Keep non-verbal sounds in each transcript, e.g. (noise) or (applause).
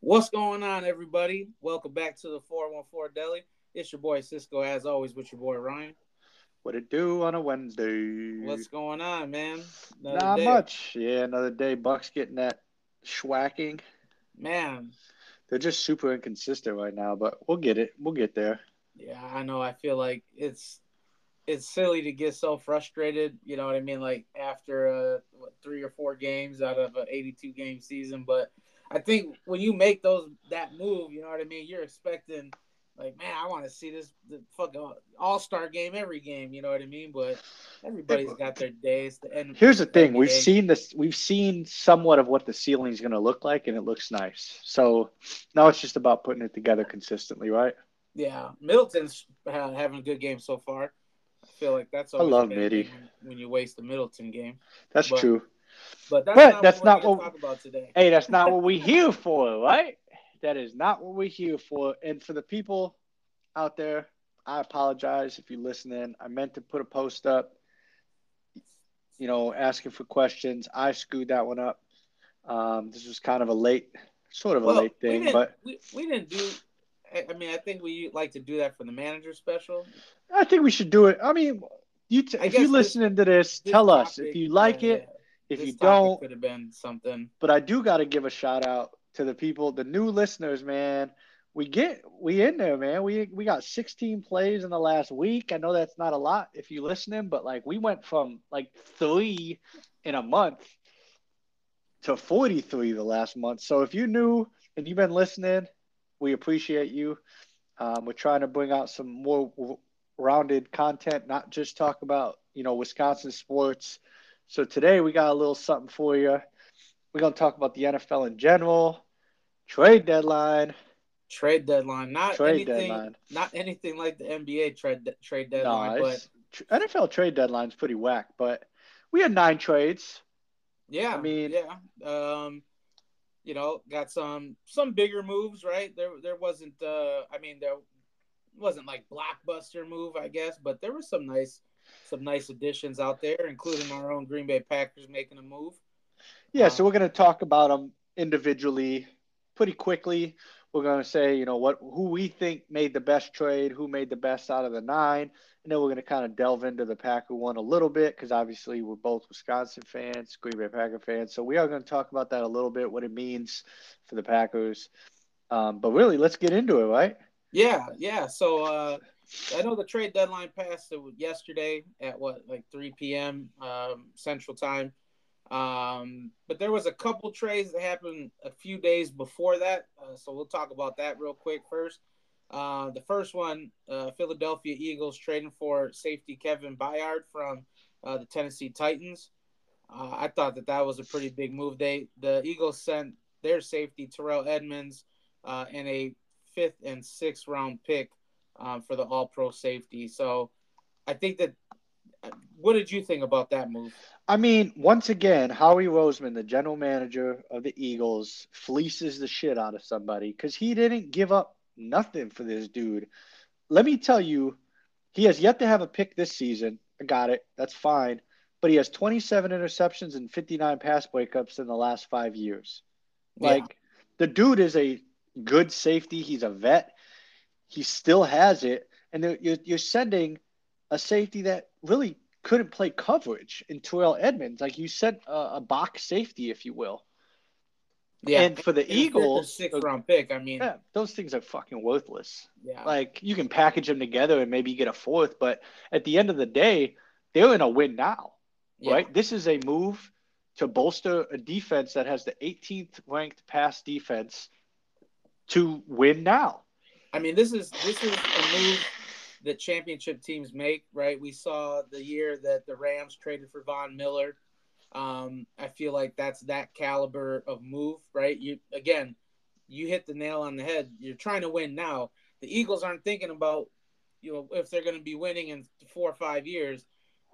What's going on, everybody? Welcome back to the 414 Deli. It's your boy Cisco, as always, with your boy Ryan. What it do on a Wednesday? What's going on, man? Another Not day. much. Yeah, another day. Bucks getting that schwacking. Man, they're just super inconsistent right now, but we'll get it. We'll get there. Yeah, I know. I feel like it's it's silly to get so frustrated. You know what I mean? Like after uh, what, three or four games out of an 82 game season, but I think when you make those that move, you know what I mean. You're expecting like, man, I want to see this the fucking uh, all star game every game. You know what I mean? But everybody's got their days. The end. here's the thing: we've day. seen this. We've seen somewhat of what the ceiling is going to look like, and it looks nice. So now it's just about putting it together consistently, right? Yeah, Middleton's having a good game so far. I feel like that's. I love Mitty when you waste the Middleton game. That's but, true. But that's but not that's what not what. Talk about today. (laughs) Hey, that's not what we're here for, right? That is not what we're here for. And for the people out there, I apologize if you're listening. I meant to put a post up, you know, asking for questions. I screwed that one up. Um, this was kind of a late, sort of a late thing, we but we, we didn't do. I mean, I think we like to do that for the manager special. I think we should do it. I mean, you t- if you're listening to this, this tell us if you like yeah, it. Yeah. If this you don't, could have been something. But I do got to give a shout out to the people, the new listeners, man. We get we in there, man. We we got 16 plays in the last week. I know that's not a lot if you listening, but like we went from like three in a month to 43 the last month. So if you're new and you've been listening, we appreciate you. Um, we're trying to bring out some more rounded content, not just talk about you know Wisconsin sports. So today we got a little something for you. We're gonna talk about the NFL in general, trade deadline, trade deadline, not trade anything, deadline. not anything like the NBA trade trade deadline, no, but NFL trade deadline's pretty whack. But we had nine trades. Yeah, I mean, yeah. Um, you know, got some some bigger moves, right? There there wasn't. Uh, I mean, there wasn't like blockbuster move, I guess, but there were some nice some nice additions out there, including our own Green Bay Packers making a move. Yeah, um, so we're going to talk about them individually pretty quickly. We're going to say, you know, what who we think made the best trade, who made the best out of the nine, and then we're going to kind of delve into the Packer one a little bit because obviously we're both Wisconsin fans, Green Bay Packer fans. So we are going to talk about that a little bit, what it means for the Packers. Um, but really, let's get into it, right? Yeah, yeah. So uh, I know the trade deadline passed yesterday at what, like 3 p.m. Um, Central Time. Um, but there was a couple trades that happened a few days before that, uh, so we'll talk about that real quick first. Uh, the first one, uh, Philadelphia Eagles trading for safety Kevin Byard from uh, the Tennessee Titans. Uh, I thought that that was a pretty big move. They the Eagles sent their safety Terrell Edmunds uh, and a fifth and sixth round pick um, for the All Pro safety. So I think that. What did you think about that move? I mean, once again, Howie Roseman, the general manager of the Eagles, fleeces the shit out of somebody because he didn't give up nothing for this dude. Let me tell you, he has yet to have a pick this season. I got it. That's fine. But he has 27 interceptions and 59 pass breakups in the last five years. Like, yeah. the dude is a good safety. He's a vet. He still has it. And you're, you're sending a safety that really couldn't play coverage in Terrell Edmunds. Like, you sent a, a box safety, if you will. Yeah, and for the Eagles, sixth round pick. I mean, yeah, those things are fucking worthless. Yeah, like you can package them together and maybe get a fourth, but at the end of the day, they're in a win now, yeah. right? This is a move to bolster a defense that has the 18th ranked pass defense to win now. I mean, this is this is a move that championship teams make, right? We saw the year that the Rams traded for Von Miller um, I feel like that's that caliber of move, right? You again, you hit the nail on the head. You're trying to win now. The Eagles aren't thinking about, you know, if they're going to be winning in four or five years.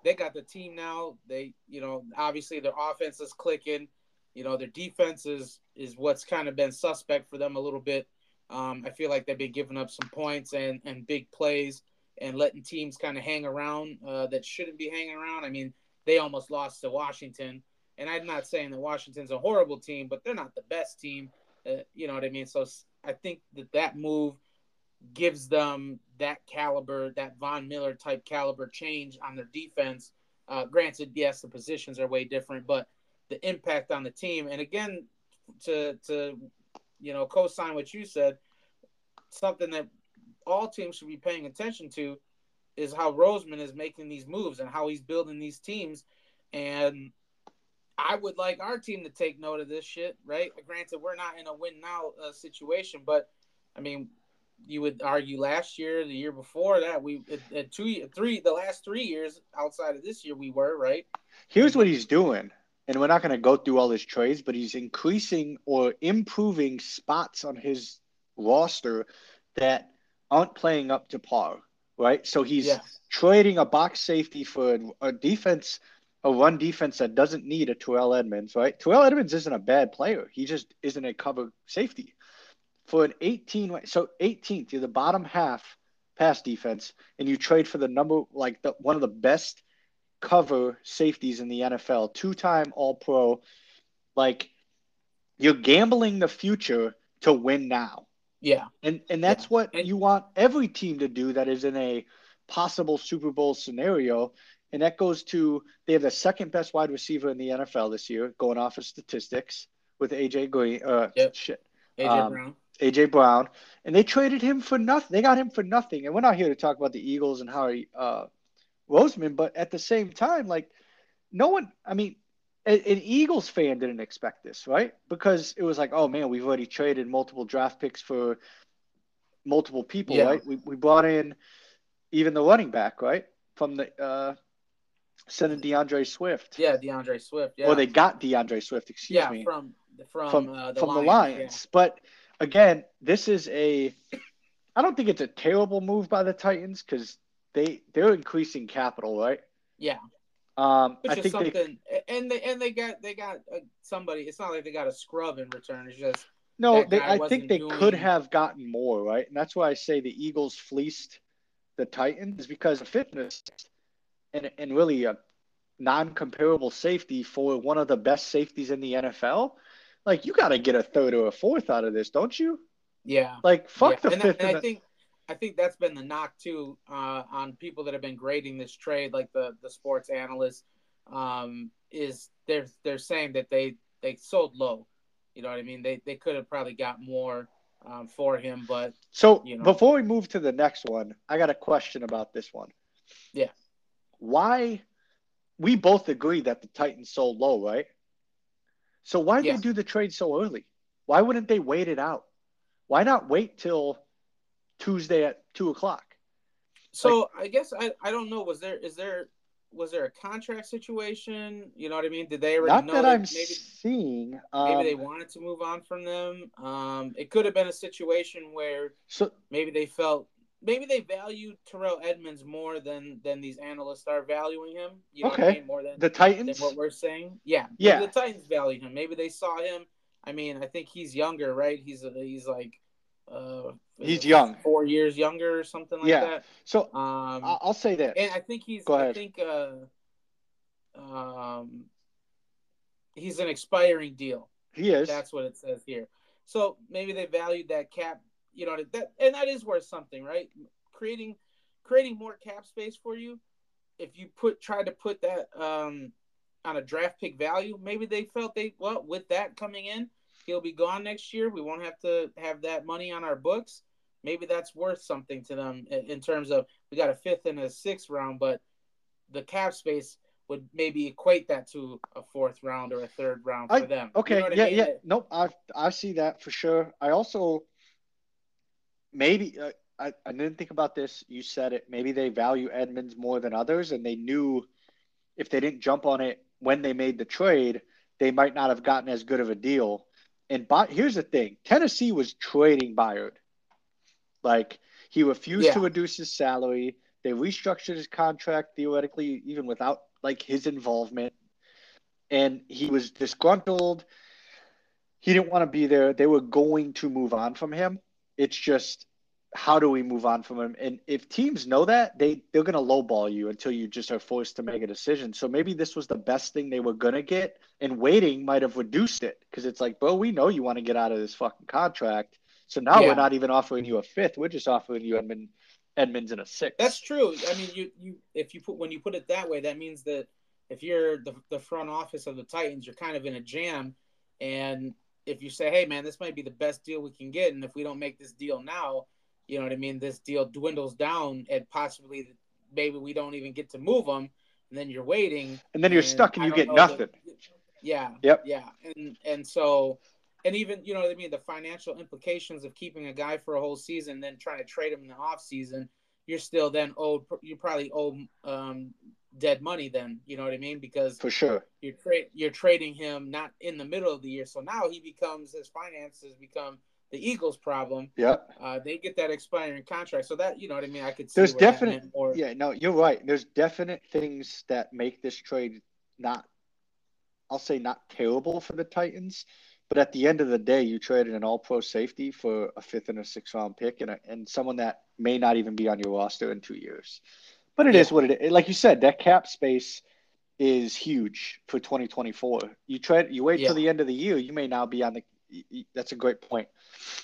They got the team now. They, you know, obviously their offense is clicking. You know, their defense is is what's kind of been suspect for them a little bit. Um, I feel like they've been giving up some points and and big plays and letting teams kind of hang around uh, that shouldn't be hanging around. I mean, they almost lost to Washington. And I'm not saying that Washington's a horrible team, but they're not the best team. Uh, you know what I mean? So I think that that move gives them that caliber, that Von Miller type caliber change on their defense. Uh, granted, yes, the positions are way different, but the impact on the team. And again, to to you know co-sign what you said, something that all teams should be paying attention to is how Roseman is making these moves and how he's building these teams. And I would like our team to take note of this shit, right? Granted, we're not in a win now uh, situation, but I mean, you would argue last year, the year before that, we at, two, three, the last three years outside of this year, we were right. Here's what he's doing, and we're not going to go through all his trades, but he's increasing or improving spots on his roster that aren't playing up to par, right? So he's yeah. trading a box safety for a defense, a run defense that doesn't need a Terrell Edmunds, right? Terrell Edmunds isn't a bad player. He just isn't a cover safety for an 18 so 18th you're the bottom half pass defense and you trade for the number like the one of the best cover safeties in the NFL two-time all pro like you're gambling the future to win now yeah and and that's yeah. what and, you want every team to do that is in a possible Super Bowl scenario and that goes to they have the second best wide receiver in the NFL this year going off of statistics with AJ Green uh yep. shit AJ um, Brown AJ Brown, and they traded him for nothing. They got him for nothing. And we're not here to talk about the Eagles and Harry uh, Roseman, but at the same time, like no one. I mean, an, Eagles fan didn't expect this, right? Because it was like, oh man, we've already traded multiple draft picks for multiple people, yeah. right? We we brought in even the running back, right, from the uh, sending D'Andre Swift. Yeah, D'Andre Swift. Yeah. Or they got D'Andre Swift. Excuse yeah, me. from from from, uh, the, from Lions, the Lions, yeah. but again, this is a. I don't think it's a terrible move by the Titans because they they're increasing capital, right? Yeah. Um, Which I think something, they, and they and they got they got uh, somebody. It's not like they got a scrub in return. It's just no. They, I think they doing... could have gotten more, right? And that's why I say the Eagles fleeced the Titans because of fitness and and really a non-comparable safety for one of the best safeties in the NFL like you got to get a third or a fourth out of this, don't you? Yeah. Like fuck yeah. the and fifth. And I think I think that's been the knock too uh, on people that have been grading this trade, like the the sports analysts, um, is they're they're saying that they they sold low. You know what I mean? They they could have probably got more um, for him, but so you know. before we move to the next one, I got a question about this one. Yeah. Why? We both agree that the Titans sold low, right? So why did they do the trade so early? Why wouldn't they wait it out? Why not wait till Tuesday at two o'clock? So like, I guess I, I don't know. Was there is there was there a contract situation? You know what I mean? Did they already not know that, that I'm maybe, seeing? Um, maybe they wanted to move on from them. Um, it could have been a situation where so maybe they felt maybe they value Terrell Edmunds more than than these analysts are valuing him. You know okay. I mean? More than the Titans. Than what we're saying. Yeah. Yeah. the Titans value him. Maybe they saw him. I mean, I think he's younger, right? He's he's like. Uh, he's young, four years younger or something like yeah. that. So um, I'll say that, and I think he's. Go ahead. I think uh, um, he's an expiring deal. He is. That's what it says here. So maybe they valued that cap, you know, that and that is worth something, right? creating creating more cap space for you. If you put try to put that um, on a draft pick value, maybe they felt they well with that coming in, he'll be gone next year. We won't have to have that money on our books. Maybe that's worth something to them in terms of we got a fifth and a sixth round, but the cap space would maybe equate that to a fourth round or a third round for I, them. Okay, you know yeah, I mean? yeah, nope, I I see that for sure. I also maybe uh, I, I didn't think about this. You said it. Maybe they value Edmunds more than others, and they knew if they didn't jump on it when they made the trade, they might not have gotten as good of a deal. And by, here's the thing: Tennessee was trading Byard. Like he refused yeah. to reduce his salary. They restructured his contract theoretically, even without like his involvement. And he was disgruntled. He didn't want to be there. They were going to move on from him. It's just how do we move on from him? And if teams know that, they they're gonna lowball you until you just are forced to make a decision. So maybe this was the best thing they were gonna get, and waiting might have reduced it because it's like, bro, we know you want to get out of this fucking contract. So now yeah. we're not even offering you a fifth; we're just offering you Edmund, Edmunds in a six. That's true. I mean, you you if you put when you put it that way, that means that if you're the the front office of the Titans, you're kind of in a jam, and if you say, hey man, this might be the best deal we can get, and if we don't make this deal now you know what I mean? This deal dwindles down, and possibly maybe we don't even get to move them, and then you're waiting, and then you're and stuck, and you get nothing. The, yeah. Yep. Yeah, and and so, and even you know what I mean, the financial implications of keeping a guy for a whole season, then trying to trade him in the off season, you're still then owed. You probably owe um, dead money then. You know what I mean? Because for sure you're tra- you're trading him not in the middle of the year, so now he becomes his finances become the Eagles' problem. Yeah. Uh, they get that expiring contract, so that you know what I mean. I could see. There's definite. More... Yeah, no, you're right. There's definite things that make this trade not. I'll say not terrible for the Titans, but at the end of the day, you traded an All-Pro safety for a fifth and a sixth round pick, and a, and someone that may not even be on your roster in two years. But it yeah. is what it is. Like you said, that cap space is huge for 2024. You trade, you wait yeah. till the end of the year, you may now be on the that's a great point.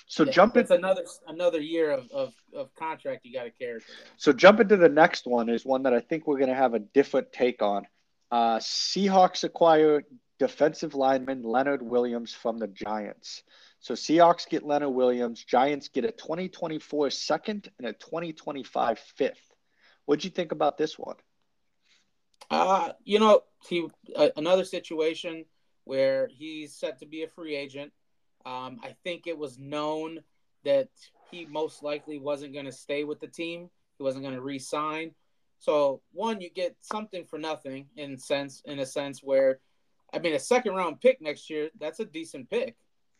So yeah, jump into another another year of, of, of contract you got to carry. So jump into the next one is one that I think we're going to have a different take on. Uh, Seahawks acquire defensive lineman Leonard Williams from the Giants. So Seahawks get Leonard Williams. Giants get a 2024 second and a 2025 fifth. What'd you think about this one? Uh, you know, he uh, another situation where he's set to be a free agent. Um, I think it was known that he most likely wasn't going to stay with the team. He wasn't going to re-sign. So one, you get something for nothing in sense in a sense where, I mean, a second round pick next year that's a decent pick.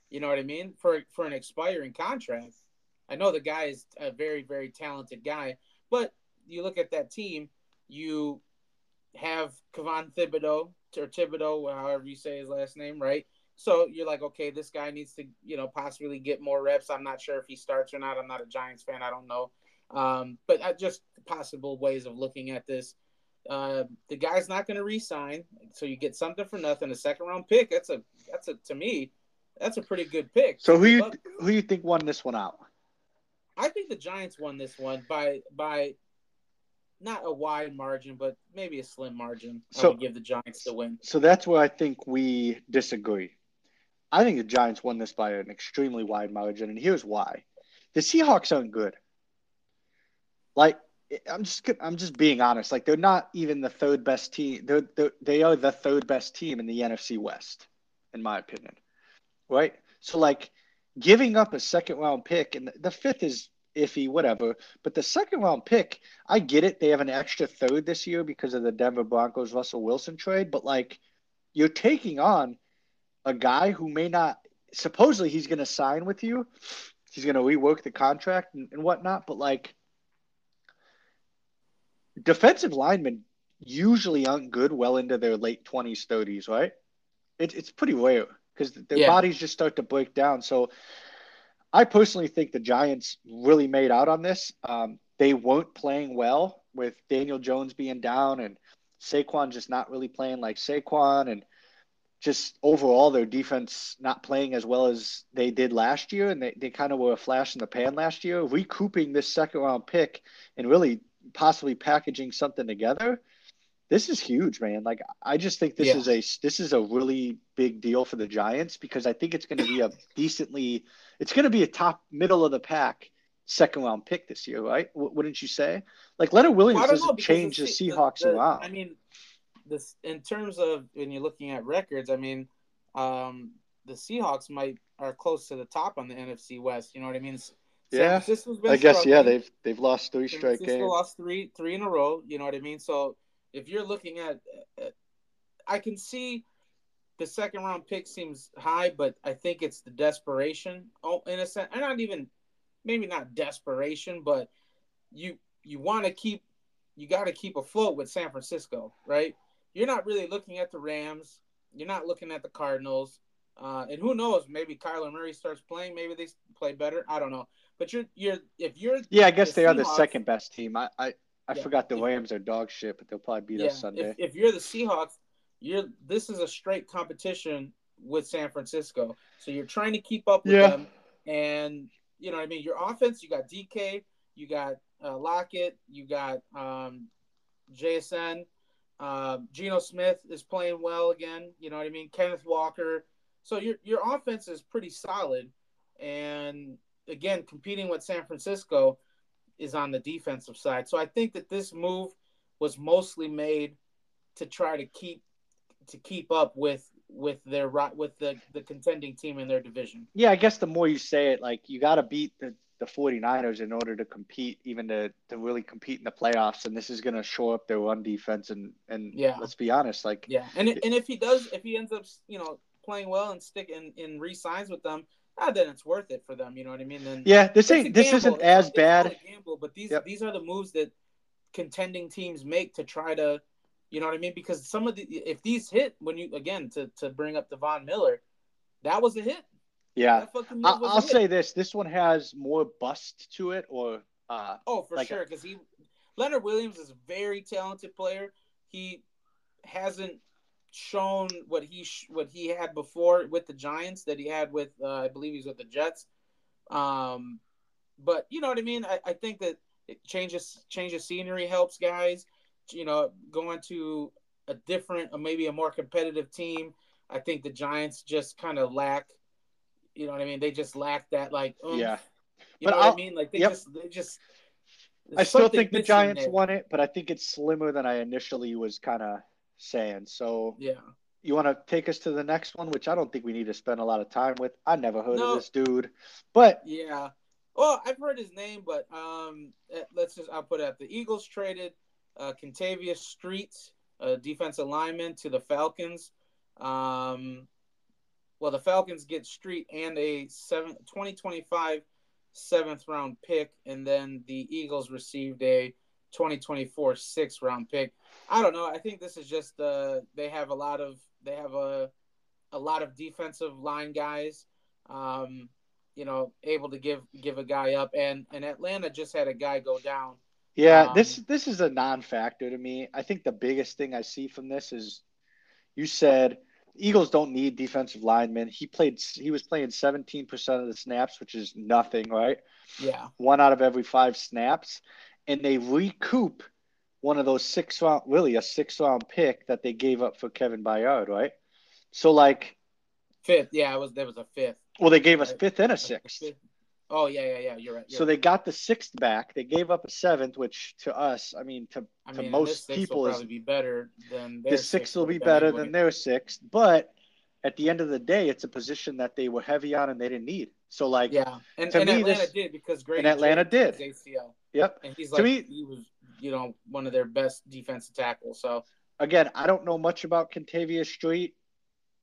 You know what I mean for for an expiring contract. I know the guy is a very very talented guy, but you look at that team, you have Kayvon Thibodeaux or Thibodeaux, however you say his last name, right? So you're like, okay, this guy needs to, you know, possibly get more reps. I'm not sure if he starts or not. I'm not a Giants fan. I don't know. Um, but I, just possible ways of looking at this. Uh, the guy's not going to re-sign, so you get something for nothing. A second round pick. That's a that's a to me, that's a pretty good pick. So who you who you think won this one out? I think the Giants won this one by by not a wide margin, but maybe a slim margin. So, I would give the Giants the win. So that's where I think we disagree. I think the Giants won this by an extremely wide margin, and here's why: the Seahawks aren't good. Like I'm just I'm just being honest. Like they're not even the third best team. They're, they're they are the third best team in the NFC West, in my opinion. Right. So like giving up a second round pick and the fifth is iffy, whatever. But the second round pick, I get it. They have an extra third this year because of the Denver Broncos Russell Wilson trade. But like you're taking on a guy who may not supposedly he's going to sign with you. He's going to rework the contract and, and whatnot. But like defensive linemen usually aren't good well into their late 20s, 30s, right? It, it's pretty rare because their yeah. bodies just start to break down. So I personally think the Giants really made out on this. Um, they weren't playing well with Daniel Jones being down and Saquon just not really playing like Saquon and just overall their defense not playing as well as they did last year, and they, they kind of were a flash in the pan last year. Recouping this second round pick and really possibly packaging something together, this is huge, man. Like I just think this yeah. is a this is a really big deal for the Giants because I think it's going to be a decently, it's going to be a top middle of the pack second round pick this year, right? W- wouldn't you say? Like Leonard Williams well, doesn't change the, the Seahawks the, around. I mean, this in terms of when you're looking at records, I mean, um, the Seahawks might are close to the top on the NFC West. You know what I mean? yeah, I guess yeah they've they've lost three straight games. Lost three three in a row. You know what I mean? So if you're looking at, uh, I can see the second round pick seems high, but I think it's the desperation. Oh, in a sense, and not even maybe not desperation, but you you want to keep you got to keep afloat with San Francisco, right? You're not really looking at the Rams. You're not looking at the Cardinals. Uh, and who knows? Maybe Kyler Murray starts playing. Maybe they play better. I don't know. But you're you're if you're yeah, I guess the they are the second best team. I I, I Yeah, forgot the if- Rams are dog shit, but they'll probably beat yeah, us Sunday. If, if you're the Seahawks, you're this is a straight competition with San Francisco. So you're trying to keep up with Yeah. them, and you know what I mean. Your offense, you got DK, you got uh, Lockett, you got um, JSN. Uh, Geno Smith is playing well again. You know what I mean. Kenneth Walker. So your your offense is pretty solid, and again, competing with San Francisco is on the defensive side. So I think that this move was mostly made to try to keep to keep up with with their with the the contending team in their division. yeah, I guess the more you say it, like you got to beat the the 49ers in order to compete, even to, to really compete in the playoffs. And this is going to show up their run defense. And, and Yeah. let's be honest, like, Yeah, and it, and if he does, if he ends up, you know, playing well and stick in in re-signs with them, ah, then it's worth it for them. You know what I mean? Then yeah, this ain't, this isn't as it's bad. a gamble, but these Yep. these are the moves that contending teams make to try to, you know what I mean? Because some of the if these hit when you again to to bring up Devon Miller, that was a hit. Yeah. I, was a I'll hit. say this, this one has more bust to it or, uh, Oh, for Like sure. Because he, Leonard Williams is a very talented player. He hasn't shown what he sh- what he had before with the Giants that he had with uh, I believe he's with the Jets. Um, but you know what I mean. I, I think that it changes change of scenery helps guys. You know, going to a different, or maybe a more competitive team. I think the Giants just kind of lack. You know what I mean? They just lack that like. oomph. yeah. You But know what I'll- I mean? Like they yep. just they just. I still think the Giants won it, but I think it's slimmer than I initially was kind of saying. So Yeah. you want to take us to the next one, which I don't think we need to spend a lot of time with. I never heard No. of this dude, but Yeah. Well, I've heard his name, but um, eh, let's just I'll put it up. The Eagles traded uh, Kentavius Street, a defensive lineman, to the Falcons. Um, well, the Falcons get Street and a seven, 2025 seventh round pick, and then the Eagles received a 2024 sixth round pick. I don't know. I think this is just uh, they have a lot of they have a a lot of defensive line guys. Um, you know, able to give give a guy up, and and Atlanta just had a guy go down. yeah, Um, this this is a non-factor to me. I think the biggest thing I see from this is you said Eagles don't need defensive linemen. He played he was playing 17% of the snaps, which is nothing, right? Yeah, One out of every 5 snaps, and they recoup one of those six round really a six round pick that they gave up for Kevin Byard, right? So like fifth. Yeah, it was there was a fifth. well they gave us fifth and A sixth. Oh yeah, yeah, yeah. You're right. You're So they got the sixth back. They gave up a seventh, which to us, I mean, to I to mean, most people is- be better than their the sixth will be better anyway. than their sixth. But at the end of the day, it's a position that they were heavy on and they didn't need. So like, Yeah, and, to and me, Atlanta this- did because Grady and Atlanta did. ACL, yep. and he's To like me- he was you know one of their best defensive tackles. So Again, I don't know much about Kentavius Street,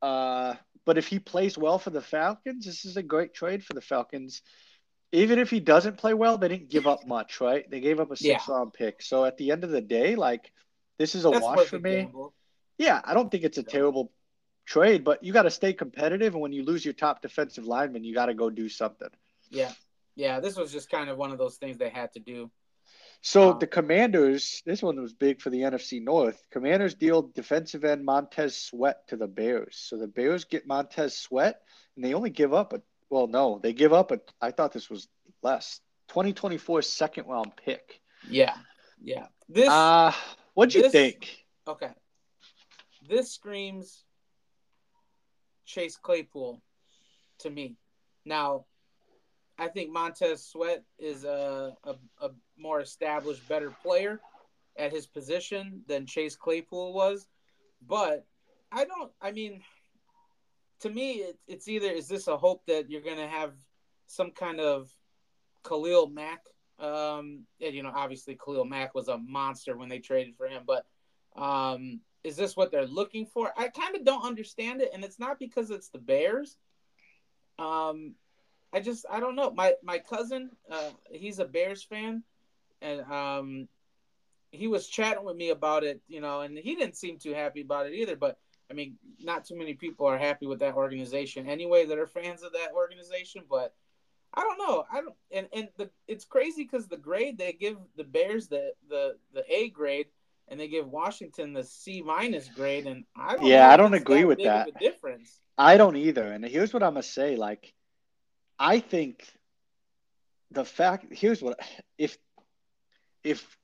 uh, but if he plays well for the Falcons, this is a great trade for the Falcons. Even if he doesn't play well, they didn't give up much, right? They gave up a six round pick. So at the end of the day, like this is a that's wash for me. gamble. Yeah, I don't think it's a Yeah. terrible trade, but you got to stay competitive. And when you lose your top defensive lineman, you got to go do something. Yeah, yeah. This was just kind of one of those things they had to do. So Um, the Commanders, this one was big for the NFC North. Commanders deal defensive end Montez Sweat to the Bears. So the Bears get Montez Sweat, and they only give up a well, no, they give up a. I thought this was less. 2024 second round pick. Yeah, yeah. This Uh what'd you this- think? okay. This screams Chase Claypool to me. Now, I think Montez Sweat is a, a, a more established, better player at his position than Chase Claypool was. But I don't, I mean, to me, it, it's either is this a hope that you're going to have some kind of Khalil Mack? Um, and, you know, obviously Khalil Mack was a monster when they traded for him, but um, is this what they're looking for? I kind of don't understand it, and it's not because it's the Bears. Um, I just I don't know. My my cousin, uh, he's a Bears fan, and um, he was chatting with me about it, you know, and he didn't seem too happy about it either. But I mean, not too many people are happy with that organization anyway that are fans of that organization, but I don't know. I don't and and the it's crazy because the grade they give the Bears the the the A grade and they give Washington the C minus grade, and I don't. Yeah, I don't agree that with that. difference. I don't either. And here's what I'm gonna say. Like, I think the fact here's what if if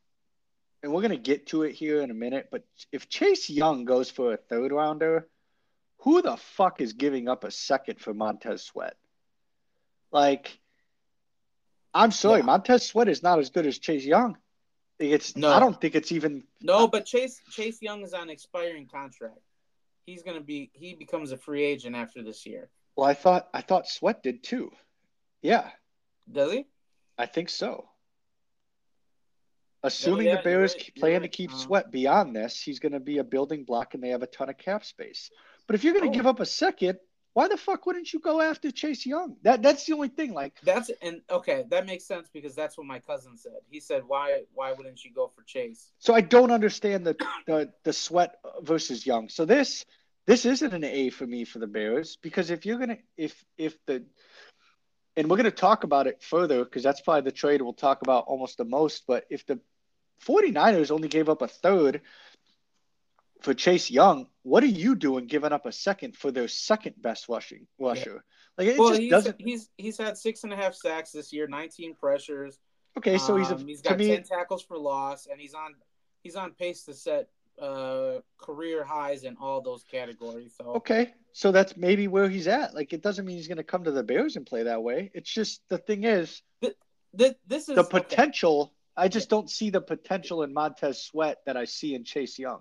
and we're gonna get to it here in a minute, but if Chase Young goes for a third rounder, who the fuck is giving up a second for Montez Sweat? Like, I'm sorry, Yeah. Montez Sweat is not as good as Chase Young. It's No. I don't think it's even No, but Chase Chase Young is on expiring contract. He's gonna be he becomes a free agent after this year. well, I thought I thought Sweat did too. Yeah, Does he? I think so. Assuming yeah, the Bears right, plan to keep Uh, Sweat beyond this, he's going to be a building block and they have a ton of cap space. But if you're going to Oh. give up a second, why the fuck wouldn't you go after Chase Young? That that's the only thing. Like, That's and okay, that makes sense because that's what my cousin said. He said, "Why why wouldn't you go for Chase?" so I don't understand the the, the Sweat versus Young. So this this isn't an A for me for the Bears because if you're gonna if if the and we're gonna talk about it further because that's probably the trade we'll talk about almost the most. But if the 49ers only gave up a third for Chase Young, what are you doing giving up a second for their second best rushing rusher? Like it well, just he's, doesn't. he's he's had six and a half sacks this year, 19 pressures. Okay, so he's a Um, he's got me. 10 tackles for loss, and he's on he's on pace to set uh career highs in all those categories. So Okay, so that's maybe where he's at. Like it doesn't mean he's going to come to the Bears and play that way. It's just the thing is th- this is the okay. I just don't see the potential in Montez Sweat that I see in Chase Young.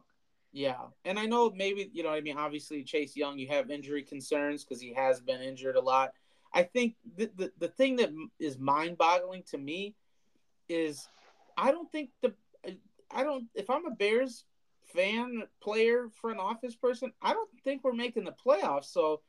Yeah, and I know maybe you know I mean. Obviously, Chase Young, you have injury concerns because he has been injured a lot. I think the the, the thing that is mind boggling to me is I don't think the I don't if I'm a Bears fan, player, front office person, I don't think we're making the playoffs. So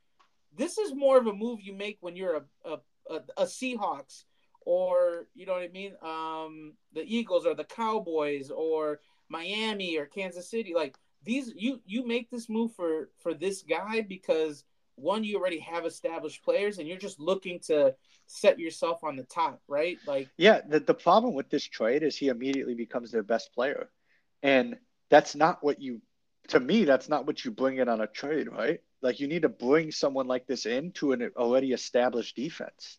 this is more of a move you make when you're a a, a, a Seahawks or you know what I mean, um, the Eagles or the Cowboys or Miami or Kansas City. Like these, you you make this move for for this guy because one, you already have established players, and you're just looking to set yourself on the top, right? Like Yeah, the, the problem with this trade is he immediately becomes their best player. And that's not what you, to me, that's not what you bring in on a trade, right? Like you need to bring someone like this into an already established defense.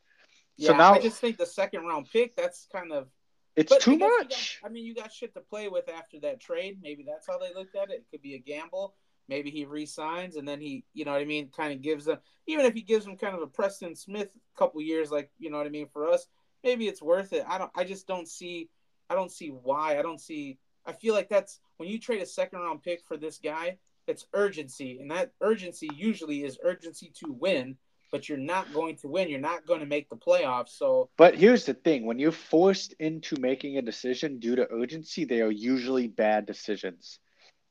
Yeah, so now I just think the second round pick that's kind of it's but too much. got- I mean, you got shit to play with after that trade. Maybe that's how they looked at it. It could be a gamble. Maybe he resigns and then he, you know what I mean, kind of gives them, even if he gives them kind of a Preston Smith couple years, like you know what I mean, for us, maybe it's worth it. I don't. I just don't see. I don't see why. I don't see. I feel like that's when you trade a second round pick for this guy. It's urgency, and that urgency usually is urgency to win. But you're not going to win. You're not going to make the playoffs. So But here's the thing when you're forced into making a decision due to urgency, they are usually bad decisions.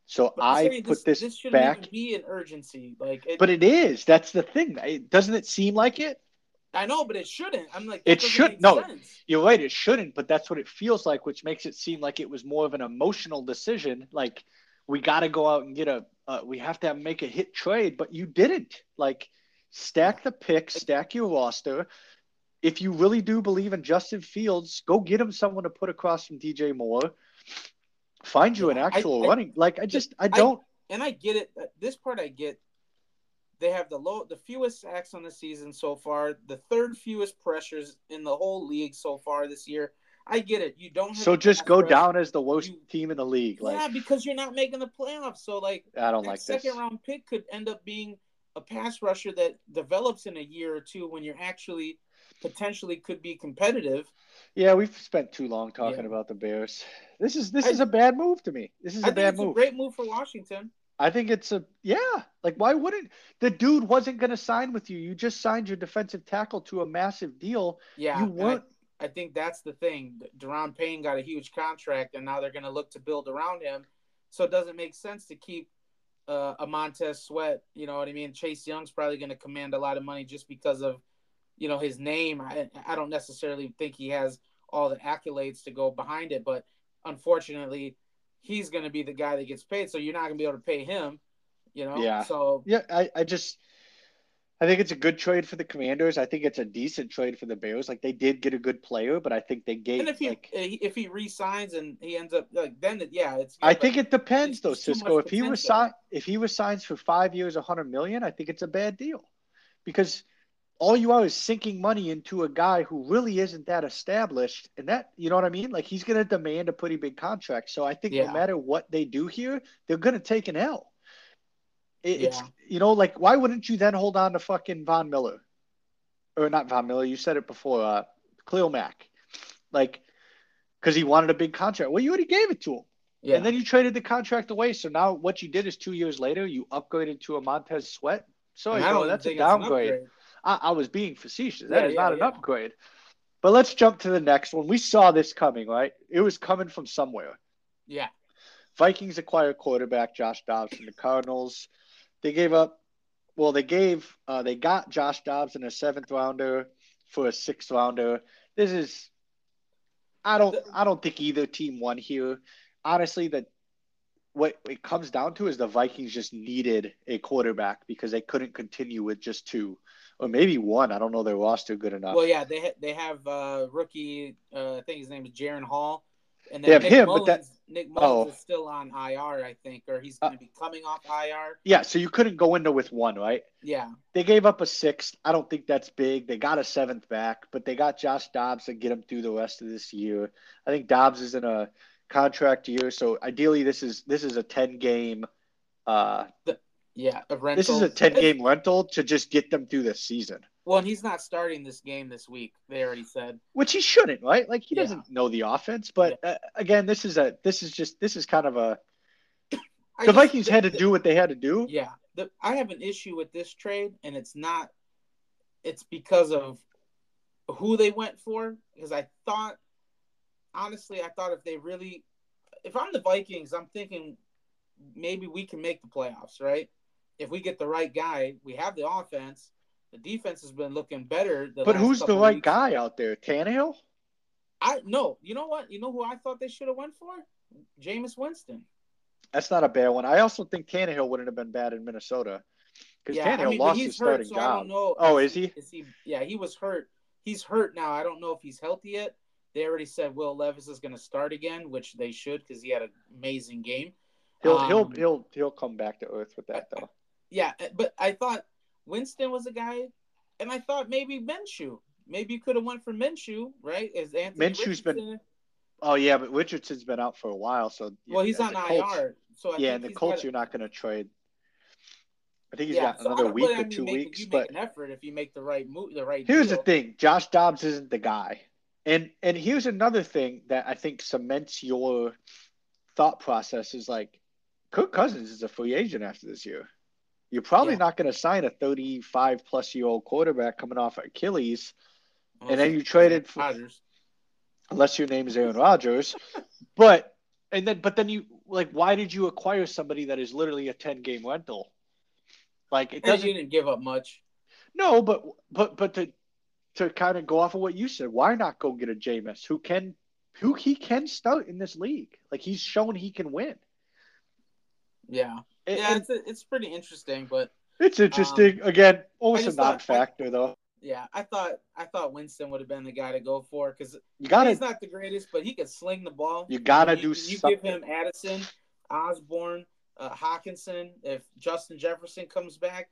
So saying put this, This shouldn't back. even be an urgency. Like, it, But it is. That's the thing. It, doesn't it seem like it? I know, but it shouldn't. I'm like, It should- no. sense. You're right. It shouldn't, but that's what it feels like, which makes it seem like it was more of an emotional decision. Like we got to go out and get a. Uh, we have to make a hit trade, but you didn't. Like stack the picks, stack your roster. If you really do believe in Justin Fields, go get him someone to put across from DJ Moore. Find you an Yeah, I- actual I- running. Like I just I don't. and I get it. This part I get. They have the low, the fewest sacks on the season so far, the third fewest pressures in the whole league so far this year. I get it. You don't. Have so just go rush. down as the worst You- team in the league. Like yeah, because you're not making the playoffs. So like I don't like this. second round pick could end up being a pass rusher that develops in a year or two when you're actually potentially could be competitive. Yeah, we've spent too long talking Yeah. about the Bears. This is this I- is a bad move to me. This is I a think bad it's move. a great move for Washington. I think it's a yeah. Like why wouldn't the dude wasn't going to sign with you? You just signed your defensive tackle to a massive deal. Yeah, you weren't. I, I think that's the thing. Daron Payne got a huge contract, and now they're going to look to build around him. So it doesn't make sense to keep uh, a Montez Sweat. You know what I mean? Chase Young's probably going to command a lot of money just because of you know his name. I, I don't necessarily think he has all the accolades to go behind it, but unfortunately, he's going to be the guy that gets paid. So you're not going to be able to pay him. You know. Yeah. So Yeah, I, I just I think it's a good trade for the Commanders. I think it's a decent trade for the Bears. Like they did get a good player, but I think they gave and if he like eh, if he resigns and he ends up like then it, yeah, it's. I think it depends though, Cisco. If he was signed if he was signed for five years, a hundred million, I think it's a bad deal. Because all you are is sinking money into a guy who really isn't that established. And that you know what I mean? Like he's gonna demand a pretty big contract. So I think Yeah. no matter what they do here, they're gonna take an L. It, It's you know, like why wouldn't you then hold on to fucking Von Miller? Or not Von Miller, you said it before, uh Khalil Mack. Like because he wanted a big contract. Well, you already gave it to him. Yeah. And then you traded the contract away. So now what you did is two years later, you upgraded to a Montez Sweat. Sorry, bro, that's a think it's an downgrade. I, I was being facetious. That Yeah, is yeah, not an upgrade. But let's jump to the next one. We saw this coming, right? It was coming from somewhere. Yeah. Vikings acquire quarterback Josh Dobbs from the Cardinals. They gave up, well, they gave, uh, they got Josh Dobbs in a seventh rounder for a sixth rounder. This is, I don't, I don't think either team won here. Honestly, that what it comes down to is the Vikings just needed a quarterback because they couldn't continue with just two or maybe one. I don't know their roster good enough. Well, yeah, they ha- they have uh, rookie. Uh, I think his name is Jaren Hall, and then They have Nick him, but Mullens. that- Nick Mullens Oh. is still on IR, I think, or he's Uh, going to be coming off IR. yeah, so you couldn't go into with one, right? Yeah, They gave up a sixth. I don't think that's big. They got a seventh back, but they got Josh Dobbs to get him through the rest of this year. I think Dobbs is in a contract year, so ideally this is this is a ten game. Uh, yeah, a rental. this is a ten (laughs) game rental to just get them through the season, Well, and he's not starting this game this week. They already said. which he shouldn't, right? Like he Yeah. doesn't know the offense. But uh, again, this is a this is just this is kind of a (coughs) the just- Vikings had to do what they had to do. Yeah, the, I have an issue with this trade, and it's not. It's because of who they went for. Because I thought, honestly, I thought if they really, if I'm the Vikings, I'm thinking maybe we can make the playoffs, right? If we get the right guy, we have the offense. The defense has been looking better. But who's the right weeks. guy out there? Tannehill? I no. You know what? You know who I thought they should have went for? Jameis Winston. That's not a bad one. I also think Tannehill wouldn't have been bad in Minnesota because Yeah, Tannehill I mean, lost his starting hurt, so I job. don't know. Oh, is he? Is he? Yeah, he was hurt. He's hurt now. I don't know if he's healthy yet. They already said Will Levis is going to start again, which they should because he had an amazing game. He'll Um, he'll he'll he'll come back to earth with that though. Yeah, but I thought Winston was a guy, and I thought maybe Minshew. Maybe you could have went for Minshew, right? As Anthony Minshew's been- Oh yeah, but Richardson's been out for a while, so well, he's on the Colts- IR. So I yeah, the Colts you're not going to trade. I think he's yeah, got so another week or two make- weeks. You make But an effort if you make the right move, the right. here's deal. the thing: Josh Dobbs isn't the guy, and and here's another thing that I think cements your thought process is like, Kirk Cousins is a free agent after this year. You're probably Yeah. not going to sign a 35 plus year old quarterback coming off Achilles and then you traded for, Rodgers. unless your name is Aaron (laughs) Rodgers. but and then but then you like why did you acquire somebody that is literally a 10 game rental? Like it doesn't you didn't give up much. no, but but but to to kind of go off of what you said, why not go get a Jameis who can who he can start in this league? Like he's shown he can win. Yeah, And- yeah, it's it's pretty interesting, but it's interesting. Again, almost a non-factor though. yeah, I thought I thought Winston would have been the guy to go for because You gotta he's not the greatest, but he can sling the ball. You gotta you, do You something. give him Addison, Osborn, uh, Hockenson. If Justin Jefferson comes back,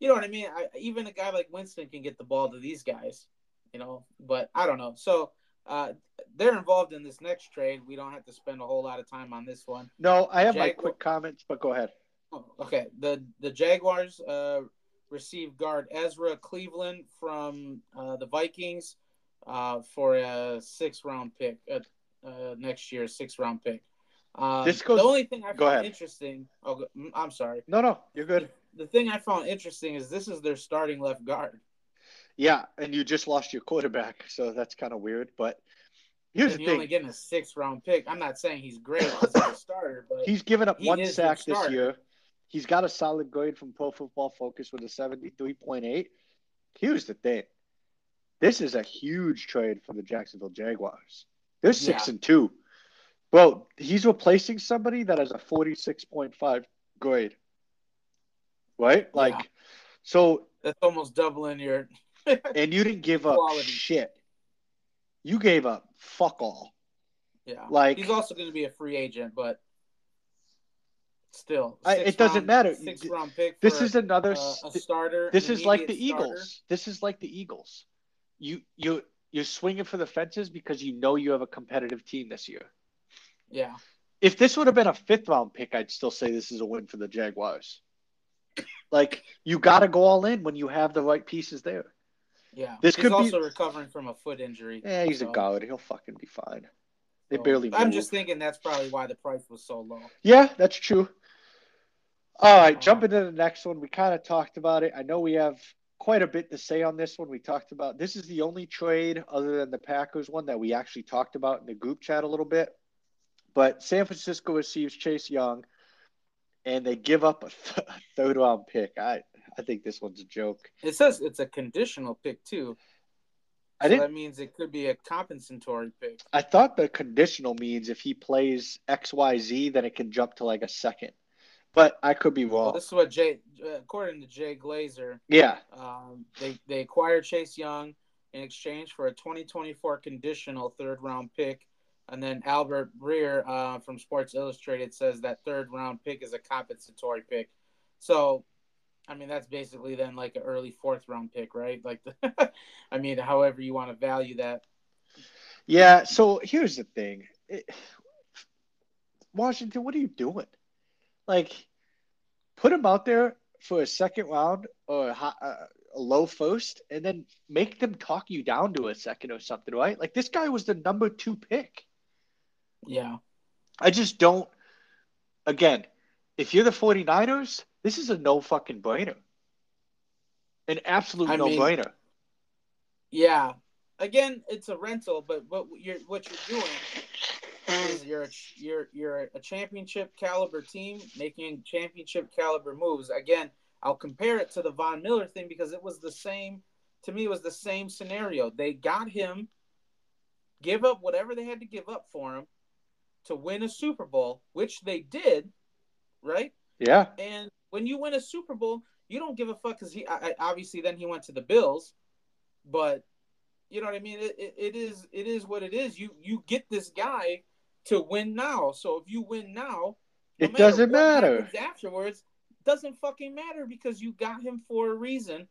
you know what I mean. I, even a guy like Winston can get the ball to these guys, you know. But I don't know. So uh, they're involved in this next trade. We don't have to spend a whole lot of time on this one. no. I have my quick comments, but go ahead. Oh, okay. The the Jaguars uh, received guard Ezra Cleveland from uh, the Vikings uh, for a six round pick uh, uh, next year, six round pick. Um, This goes- the only thing I go found ahead. interesting. Oh, go- mm, I'm sorry. No, no, you're good. The thing I found interesting is this is their starting left guard. Yeah, and you just lost your quarterback, so that's kind of weird. But here's and the you're only getting a six round pick. I'm not saying he's great as a starter, but he's given up one sack this year. He's got a solid grade from Pro Football Focus with a 73.8. Here's the thing: this is a huge trade for the Jacksonville Jaguars. They're six Yeah. and two, bro. He's replacing somebody that has a 46.5 grade. right? Like, Yeah. so That's almost doubling your. (laughs) and you didn't give up Quality. shit. You gave up fuck all. Yeah. Like- he's also going to be a free agent, but still, I- it doesn't matter. Six round pick. This is another. uh, a starter. this is like the starter. Eagles. This is like the Eagles. You you you're swinging for the fences because you know you have a competitive team this year. Yeah. If this would have been a fifth round pick, I'd still say this is a win for the Jaguars. Like you got to go all in when you have the right pieces there. Yeah. This he's could be- also recovering from a foot injury. Yeah, he's so- a guard. He'll fucking be fine. They so barely. I'm move. just thinking that's probably why the price was so low. Yeah, that's true. All right, jumping to the next one. We kind of talked about it. I know we have quite a bit to say on this one. We talked about this is the only trade other than the Packers one that we actually talked about in the group chat a little bit. But San Francisco receives Chase Young, and they give up a, th- a third round pick. I I think this one's a joke. It says it's a conditional pick too. I so didn't. that means it could be a compensatory pick. I thought the conditional means if he plays X Y Z, then it can jump to like a second. But I could be Well, wrong. this is what Jay, uh, according to Jay Glazer, Yeah, um, they they acquired Chase Young in exchange for a 2024 conditional third round pick, and then Albert Breer uh, from Sports Illustrated says that third round pick is a compensatory pick. So, I mean that's basically then like an early fourth round pick, right? Like, the, (laughs) I mean, however you want to value that. Yeah, so here's the thing. It, Washington, what are you doing? Like, put him out there for a second round or a, a, uh, a low first, and then make them talk you down to a second or something, right? Like, this guy was the number two pick. Yeah, I just don't. Again, if you're the 49ers, this is a no fucking brainer. An absolute I no mean- brainer. yeah. Again, it's a rental, but what you're what you're doing is you're a, you're you're a championship caliber team making championship caliber moves. Again, I'll compare it to the Von Miller thing because it was the same. To me, it was the same scenario. They got him, give up whatever they had to give up for him to win a Super Bowl, which they did, right? Yeah. And when you win a Super Bowl, you don't give a fuck because he I, I- obviously then he went to the Bills, but you know what I mean. It, it, it is it is what it is. You you get this guy to win now. So if you win now, no It doesn't what matter. Afterwards, doesn't fucking matter because you got him for a reason,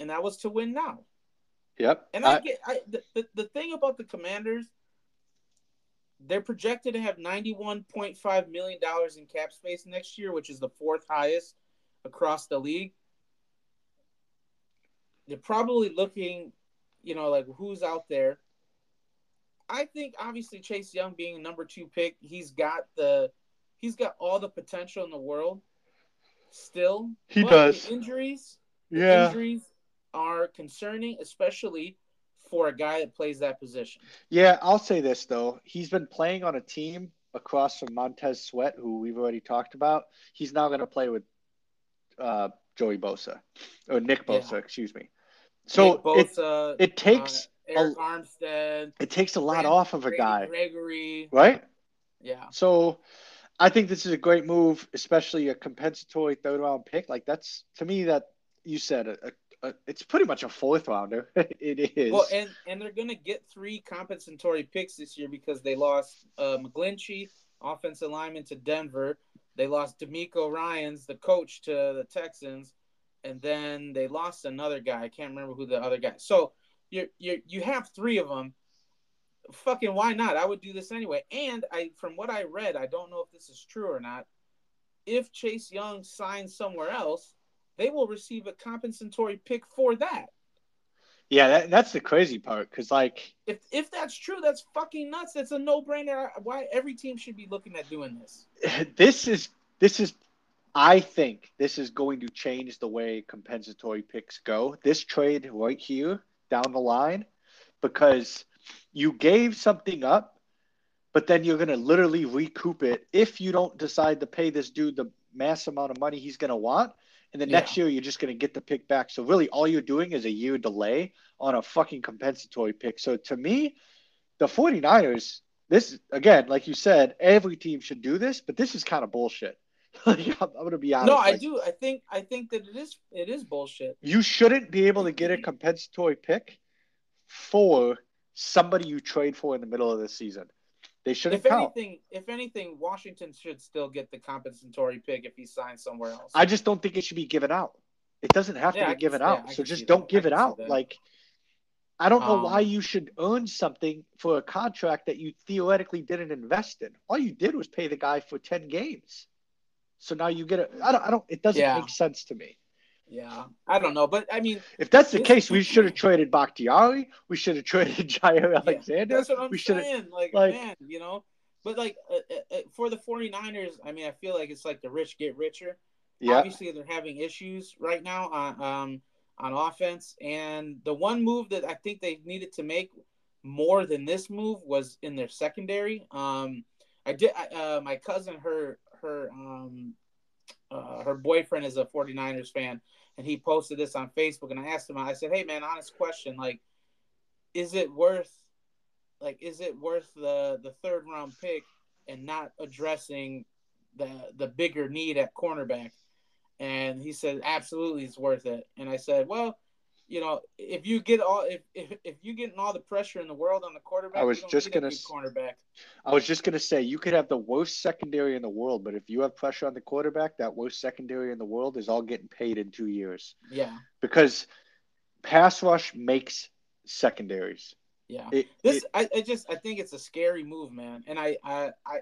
and that was to win now. Yep. And I, I- get I, the, the the thing about the Commanders, they're projected to have ninety one point five million dollars in cap space next year, which is the fourth highest across the league. They're probably looking, you know, like who's out there. I think obviously Chase Young being a number two pick, he's got the he's got all the potential in the world. Still, He but does. The injuries, yeah. injuries are concerning, especially for a guy that plays that position. Yeah, I'll say this though. He's been playing on a team across from Montez Sweat, who we've already talked about. He's now going to play with uh, Joey Bosa or Nick Bosa, Yeah. excuse me. So Nick it Bosa, it takes Arik Armstead, it takes a lot Brandon off of a guy, Gregory. right? Yeah, So I think this is a great move, especially a compensatory third round pick. Like that's to me that you said a, a, a, it's pretty much a fourth rounder. (laughs) it is. well, and and they're gonna get three compensatory picks this year because they lost uh, McGlinchey, offensive lineman, to Denver. They lost DeMeco Ryans, the coach, to the Texans, and then they lost another guy. I can't remember who the other guy. So you you you have three of them. Fucking why not? I would do this anyway. And I, from what I read, I don't know if this is true or not. If Chase Young signs somewhere else, they will receive a compensatory pick for that. yeah, that, that's the crazy part because like If if that's true, that's fucking nuts. That's a no brainer. Why every team should be looking at doing this? (sighs) this is this is I think this is going to change the way compensatory picks go. This trade right here down the line because you gave something up, but then you're going to literally recoup it if you don't decide to pay this dude the mass amount of money he's going to want. And the Yeah. next year, you're just going to get the pick back. So, really, all you're doing is a year delay on a fucking compensatory pick. So, to me, the 49ers, this, again, like you said, every team should do this, but this is kind of bullshit. (laughs) like, I'm, I'm gonna be honest. No, I like, do. I think I think that it is it is bullshit. You shouldn't be able to get a compensatory pick for somebody you trade for in the middle of the season. They shouldn't If count. anything, if anything, Washington should still get the compensatory pick if he signs somewhere else. I just don't think it should be given out. It doesn't have Yeah, to be given yeah, out. I so just don't that. give I it out. Like I don't know why Um, you should earn something for a contract that you theoretically didn't invest in. All you did was pay the guy for 10 games. So now you get it. I don't I don't it doesn't Yeah. make sense to me. yeah, I don't know, but I mean, If that's the case, we should have traded Bakhtiari. We should have traded (laughs) Jair Alexander. That's what I'm we saying. Like, like- man, you know, but like uh, uh, uh, for the 49ers, I mean, I feel like it's like the rich get richer. Yeah. Obviously, they're having issues right now on um, on offense, and the one move that I think they needed to make more than this move was in their secondary. Um, I did. I, uh, my cousin, her her um, uh, her boyfriend is a 49ers fan, and he posted this on Facebook, and I asked him. I said, "Hey, man, honest question, like, is it worth?" Like, is it worth the the third round pick and not addressing the the bigger need at cornerback? And he said, absolutely, it's worth it. And I said, well, you know, if you get all if if, if you getting all the pressure in the world on the quarterback, I was just gonna cornerback. I was just gonna say you could have the worst secondary in the world, but if you have pressure on the quarterback, that worst secondary in the world is all getting paid in two years Yeah, because pass rush makes secondaries. yeah. It, This it- I, I just I think it's a scary move, man. And I I, I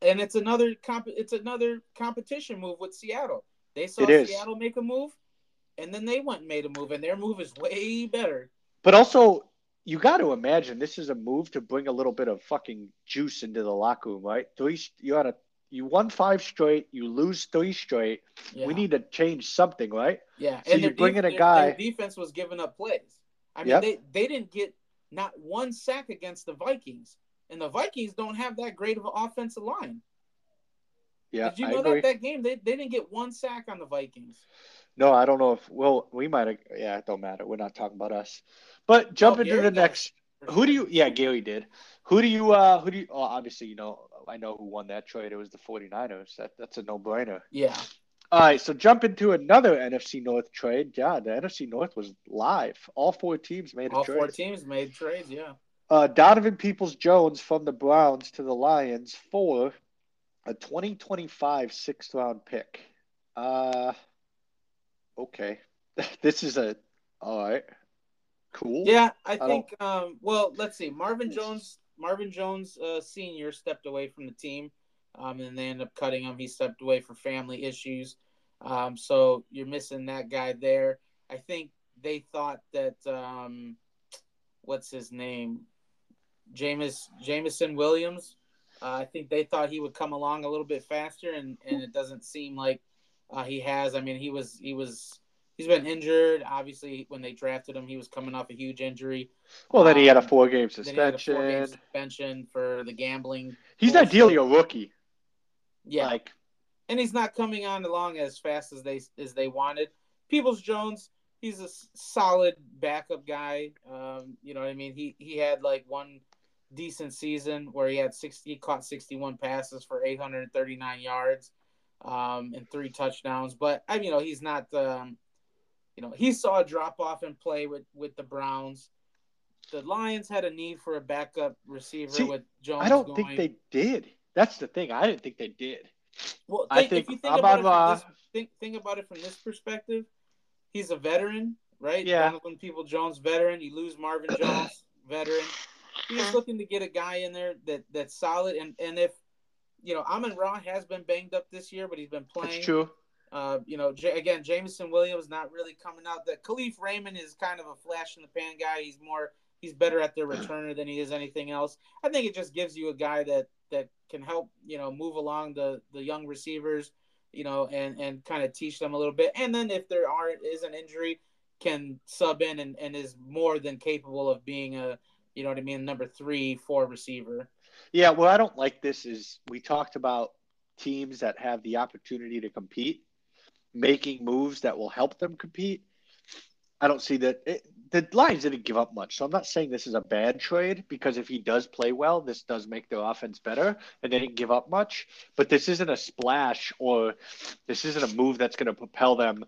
and it's another comp it's another competition move with Seattle. They saw. Seattle make a move, and then they went and made a move, and their move is way better. but also you got to imagine this is a move to bring a little bit of fucking juice into the locker room, right? Three, you had a you won five straight, you lose three straight. Yeah. We need to change something, right? Yeah, So and you bring in a guy- Their defense was giving up plays. I mean, Yep. they they didn't get not one sack against the Vikings, and the Vikings don't have that great of an offensive line. Yeah, Did you know that that game they, they didn't get one sack on the Vikings? No, I don't know if well we might have. Yeah, it don't matter. We're not talking about us. But jump Oh, into Gary the does. next. Who do you? Yeah, Gary did. Who do you? uh Who do you? Oh, obviously you know. I know who won that trade. It was the 49ers. That that's a no brainer. Yeah, All right, so jump into another NFC North trade. Yeah, the NFC North was live. All four teams made a all trade. four teams made trades. Yeah, Uh, Donovan Peoples Jones from the Browns to the Lions for a 2025 sixth round pick. Uh, okay. (laughs) this is a, all right. Cool. yeah. I don't- think. Um. Well, let's see. Marvin Jones. Marvin Jones, uh, senior, stepped away from the team, um, and they ended up cutting him. He stepped away for family issues. Um, so you're missing that guy there. I think they thought that um, what's his name, Jameis Jameson Williams. Uh, I think they thought he would come along a little bit faster, and, and it doesn't seem like uh, he has. I mean, he was he was he's been injured. Obviously, when they drafted him, he was coming off a huge injury. Well, then he had a Um, four game he had a suspension. suspension for the gambling. He's bullshit. ideally a rookie. Yeah, Like, and he's not coming on along as fast as they as they wanted. Peoples Jones, he's a solid backup guy. Um, you know what I mean? He he had like one decent season where he had sixty, he caught sixty one passes for eight hundred and thirty nine yards, um, and three touchdowns. But I, you know, he's not. Um, you know, he saw a drop off in play with with the Browns. The Lions had a need for a backup receiver See, with Jones. I don't going. think they did. That's the thing. I didn't think they did. Well, I think, think if you think I'm about it from this, think think about it from this perspective, he's a veteran, right? Yeah. Donovan People Jones, veteran. You lose Marvin Jones, veteran. He's (clears throat) looking to get a guy in there that that's solid, and and if you know, Amon Ra has been banged up this year, but he's been playing. That's true. Uh, you know, J- again, Jameson Williams not really coming out. That Kalif Raymond is kind of a flash in the pan guy. He's more he's better at the returner than he is anything else. I think it just gives you a guy that that can help you know move along the the young receivers, you know, and and kind of teach them a little bit. And then if there are is an injury, can sub in and, and is more than capable of being a you know what I mean number three four receiver. Yeah, what I don't like this is we talked about teams that have the opportunity to compete making moves that will help them compete. I don't see that. It, the Lions didn't give up much, so I'm not saying this is a bad trade because if he does play well, this does make their offense better, and they didn't give up much. But this isn't a splash or this isn't a move that's going to propel them,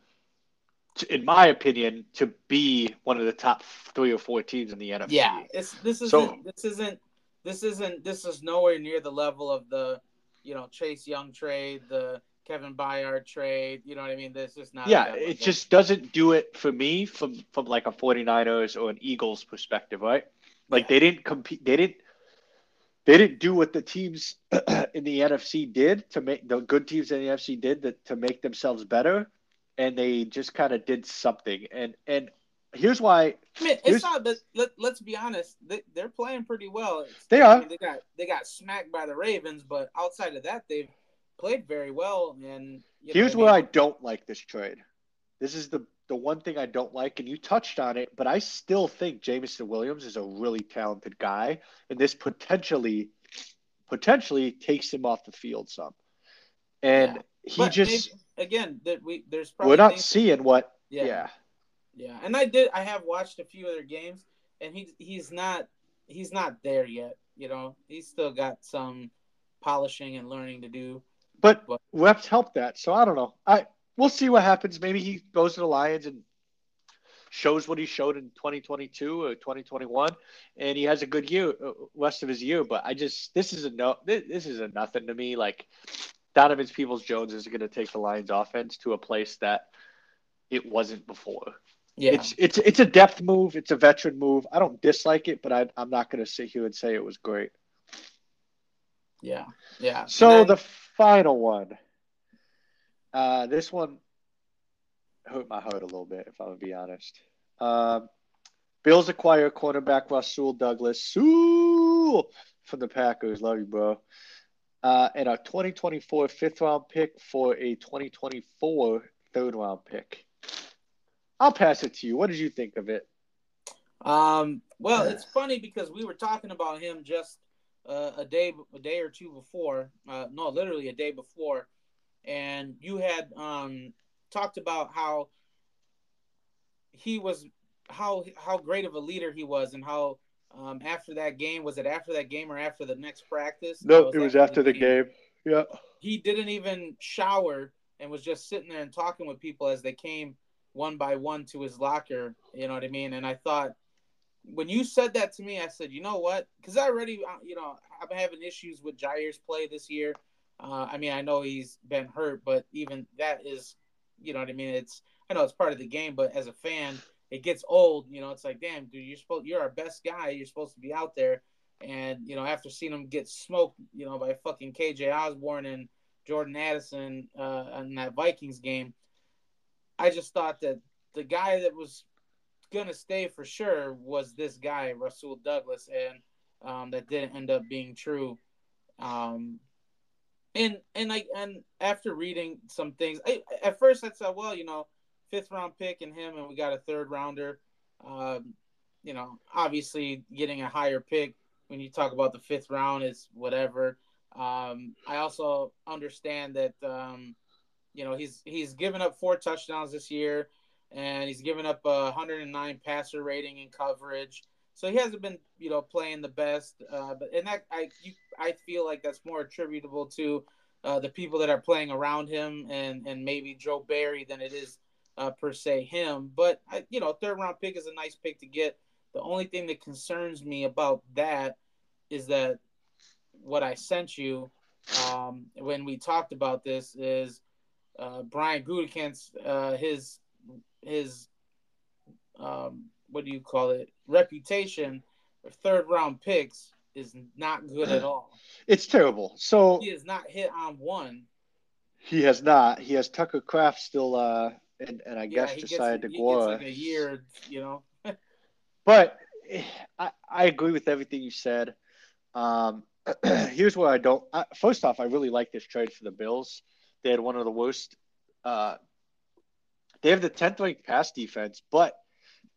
to, in my opinion, to be one of the top three or four teams in the NFC. Yeah, it's this isn't so, this isn't this isn't this is nowhere near the level of the you know Chase Young trade, the Kevin Byard trade. You know what I mean? This is not. Yeah, it just doesn't do it for me from from like a 49ers or an Eagles perspective, right? Like yeah. they didn't compete. They didn't. They didn't do what the teams (clears throat) in the NFC did to make the good teams in the NFC did that to make themselves better, and they just kind of did something. And and here's why. I mean, it's not. But let, let's be honest. They, they're playing pretty well. It's, they are. I mean, they got they got smacked by the Ravens, but outside of that, they've played very well. And here's where I, mean? I don't like this trade. This is the the one thing I don't like, and you touched on it, but I still think Jameson Williams is a really talented guy, and this potentially potentially takes him off the field some. And yeah. he but just maybe, again that we there's we're not seeing what yeah. yeah yeah and I did I have watched a few other games and he he's not he's not there yet you know he's still got some polishing and learning to do but, but refs help that. So I don't know. I we'll see what happens. Maybe he goes to the Lions and shows what he showed in 2022 or 2021, and he has a good year uh, rest of his year. But I just this is a no. This is a nothing to me. Like Donovan Peoples Jones is going to take the Lions offense to a place that it wasn't before. Yeah, it's it's it's a depth move. It's a veteran move. I don't dislike it, but I, I'm not going to sit here and say it was great. Yeah, yeah. So then, the final one. Uh, this one hurt my heart a little bit, if I'm gonna be honest. Um, Bills acquire cornerback Rasul Douglas Ooh, from the Packers. Love you, bro. Uh, and a 2024 fifth round pick for a 2024 third round pick. I'll pass it to you. What did you think of it? Um, well, it's funny because we were talking about him just uh, a day a day or two before, uh, no, literally a day before, and you had um, talked about how he was how how great of a leader he was, and how um, after that game was it after that game or after the next practice? No, it was after the game. game. Yeah, he didn't even shower and was just sitting there and talking with people as they came one by one to his locker. You know what I mean? And I thought when you said that to me, I said, you know what? Because I already, uh, you know, been having issues with Jair's play this year. Uh, I mean, I know he's been hurt, but even that is, you know what I mean? It's, I know it's part of the game, but as a fan, it gets old. You know, it's like, damn, dude, you're supposed, you're our best guy. You're supposed to be out there. And you know, after seeing him get smoked, you know, by fucking KJ Osborn and Jordan Addison uh, in that Vikings game, I just thought that the guy that was gonna stay for sure was this guy Rasul Douglas, and um, that didn't end up being true. Um, and and like and after reading some things, I, at first I said, well, you know, fifth round pick and him, and we got a third rounder. Um, you know, obviously getting a higher pick when you talk about the fifth round is whatever. Um, I also understand that um, you know he's he's given up four touchdowns this year and he's given up a 109 passer rating in coverage. So he hasn't been, you know, playing the best. Uh, but and that I you, I feel like that's more attributable to uh, the people that are playing around him and and maybe Joe Barry than it is uh, per se him. But I, you know, third round pick is a nice pick to get. The only thing that concerns me about that is that what I sent you um, when we talked about this is uh, Brian Gutekunst, uh, his his um, what do you call it reputation or third round picks is not good at all. (clears throat) It's terrible. So he has not hit on one. He has not. He has Tucker Kraft still, uh, and, and I yeah, guess to go like a year, you know. (laughs) but I, I agree with everything you said. Um, (clears throat) here's where I don't. I, first off, I really like this trade for the Bills. They had one of the worst uh, they have the 10th ranked pass defense, but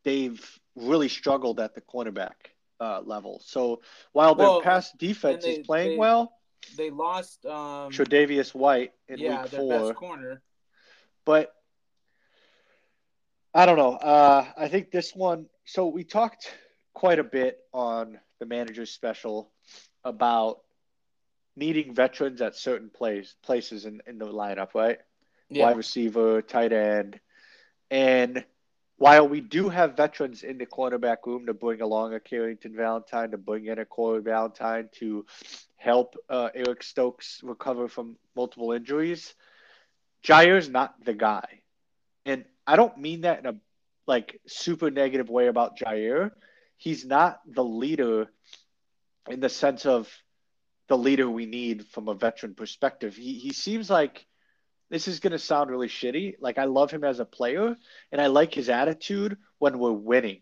they've really struggled at the cornerback uh, level. So while their well, pass defense they, is playing they, well, they lost um, Tre'Davious White in yeah, week four. Best corner. But I don't know. Uh, I think this one so we talked quite a bit on the manager's special about needing veterans at certain place, places in, in the lineup, right? Yeah. Wide receiver, tight end. And while we do have veterans in the cornerback room to bring along a Carrington Valentine, to bring in a Corey Ballentine to help uh, Eric Stokes recover from multiple injuries, Jaire's not the guy. And I don't mean that in a like super negative way about Jair. He's not the leader in the sense of the leader we need from a veteran perspective. He he seems like this is going to sound really shitty. Like I love him as a player and I like his attitude when we're winning.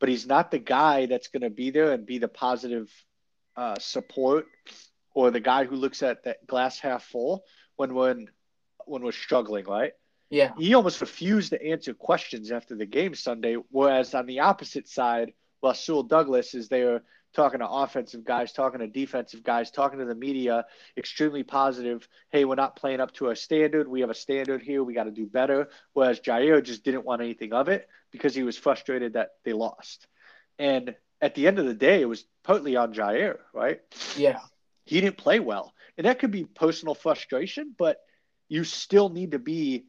But he's not the guy that's going to be there and be the positive uh, support or the guy who looks at that glass half full when when when we're struggling, right? Yeah. He almost refused to answer questions after the game Sunday, whereas on the opposite side, Rasul Douglas is there talking to offensive guys, talking to defensive guys, talking to the media, extremely positive. Hey, we're not playing up to our standard. We have a standard here. We got to do better. Whereas Jair just didn't want anything of it because he was frustrated that they lost. And at the end of the day, it was partly on Jair, right? Yeah. He didn't play well. And that could be personal frustration, but you still need to be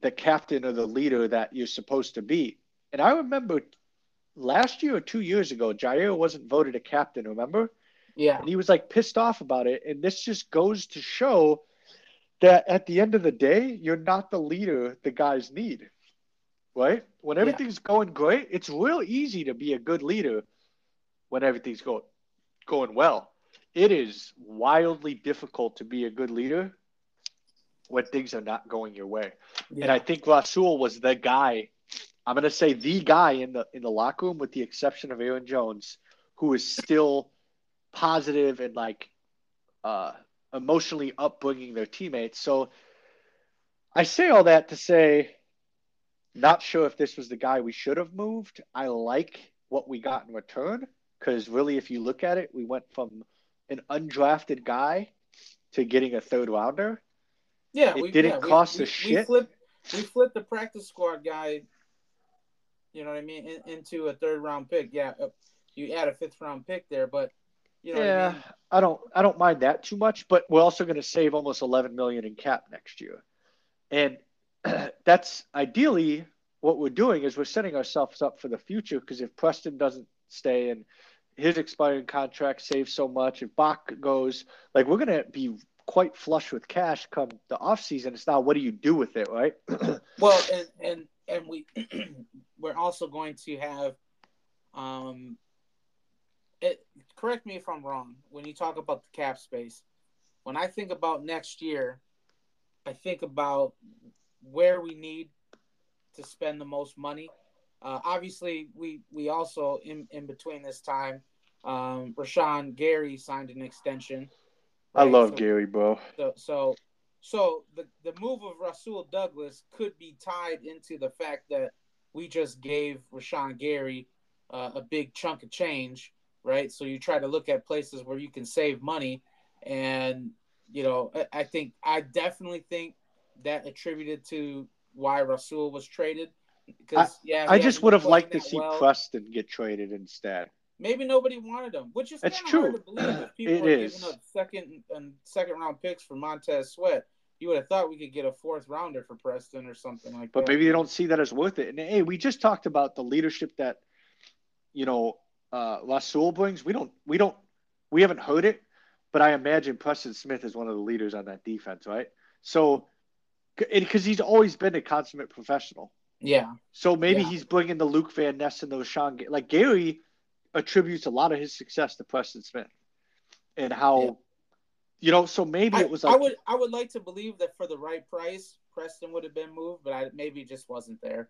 the captain or the leader that you're supposed to be. And I remember last year or two years ago, Jaire wasn't voted a captain, remember? Yeah. And he was like pissed off about it. And this just goes to show that at the end of the day, you're not the leader the guys need. Right? When everything's yeah. going great, it's real easy to be a good leader when everything's going going well. It is wildly difficult to be a good leader when things are not going your way. Yeah. And I think Rasul was the guy I'm going to say the guy in the in the locker room, with the exception of Aaron Jones, who is still positive and like uh, emotionally upbringing their teammates. So I say all that to say, not sure if this was the guy we should have moved. I like what we got in return because really, if you look at it, we went from an undrafted guy to getting a third rounder. Yeah, it we, didn't yeah, cost we, us shit. We flipped, we flipped the practice squad guy you know what I mean, in, into a third round pick. Yeah, uh, you add a fifth round pick there, but you know yeah, I, mean? I, don't I don't mind that too much. But we're also going to save almost 11 million in cap next year, and (clears throat) that's ideally what we're doing is we're setting ourselves up for the future because if Preston doesn't stay and his expiring contract saves so much, if Bach goes, like we're going to be quite flush with cash come the off season. It's now what do you do with it, right? (clears throat) well, and and and we (clears throat) we're also going to have um it correct me if I'm wrong when you talk about the cap space. When I think about next year, I think about where we need to spend the most money. Uh, obviously, we we also in in between this time, um, Rashan Gary signed an extension. Right? I love so, Gary, bro. So so so the the move of Rasul Douglas could be tied into the fact that we just gave Rashan Gary uh, a big chunk of change, right? So you try to look at places where you can save money, and you know I, I think I definitely think that attributed to why Rasul was traded. Because yeah, I just would have liked to see well. Preston get traded instead. Maybe nobody wanted him, which is that's true. Hard to believe if (clears throat) people it are is. giving up second and second round picks for Montez Sweat you would have thought we could get a fourth rounder for Preston or something like but that. But maybe they don't see that as worth it. And hey, we just talked about the leadership that, you know, uh, Rasul brings. We don't, we don't, we haven't heard it, but I imagine Preston Smith is one of the leaders on that defense, right? So, because he's always been a consummate professional. Yeah. So maybe yeah. he's bringing the Luke Van Ness and those Sean. Like Gary attributes a lot of his success to Preston Smith and how yeah. You know, so maybe I, it was like I would I would like to believe that for the right price, Preston would have been moved, but I maybe just wasn't there.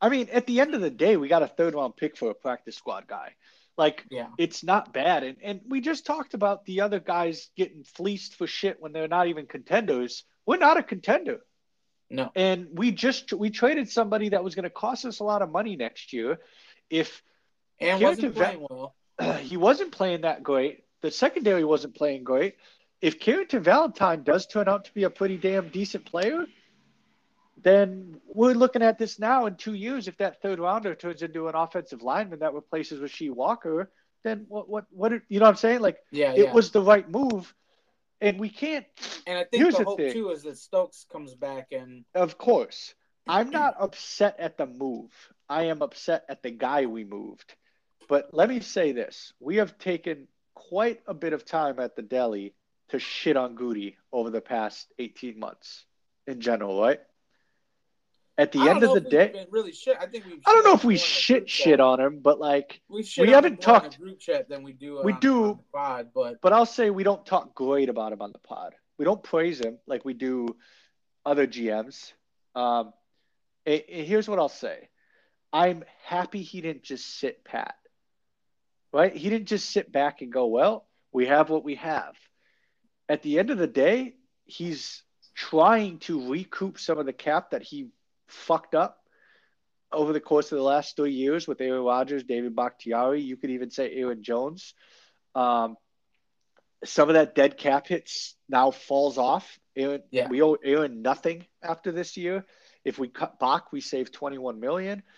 I mean, at the end of the day, we got a third round pick for a practice squad guy. Like, yeah. it's not bad. And and we just talked about the other guys getting fleeced for shit when they're not even contenders. We're not a contender. No. And we just we traded somebody that was going to cost us a lot of money next year. If and wasn't playing well. (clears throat) he wasn't playing that great. The secondary wasn't playing great if Carrington Valentine does turn out to be a pretty damn decent player, then we're looking at this now in two years. If that third rounder turns into an offensive lineman that replaces Rasheed Walker, then what? What? What? You know what I'm saying? Like, Yeah, it yeah. was the right move, and we can't. and I think the hope thing. too is that Stokes comes back and Of course, I'm not upset at the move. I am upset at the guy we moved. But let me say this: we have taken quite a bit of time at the deli to shit on Goody over the past 18 months in general, right? At the end of the day, really shit. I think we. I don't know if we shit shit on him, but like, We shit we haven't him more in talked- group chat than we do. We on, do. on the pod, but but I'll say we don't talk great about him on the pod. We don't praise him like we do other GMs. Um, and- and here's what I'll say: I'm happy he didn't just sit pat. Right? He didn't just sit back and go, "Well, we have what we have." At the end of the day, he's trying to recoup some of the cap that he fucked up over the course of the last three years with Aaron Rodgers, David Bakhtiari. You could even say Aaron Jones. Um, some of that dead cap hits now falls off. Aaron, Yeah. we owe Aaron nothing after this year. If we cut Bach, we save 21 million. (clears throat)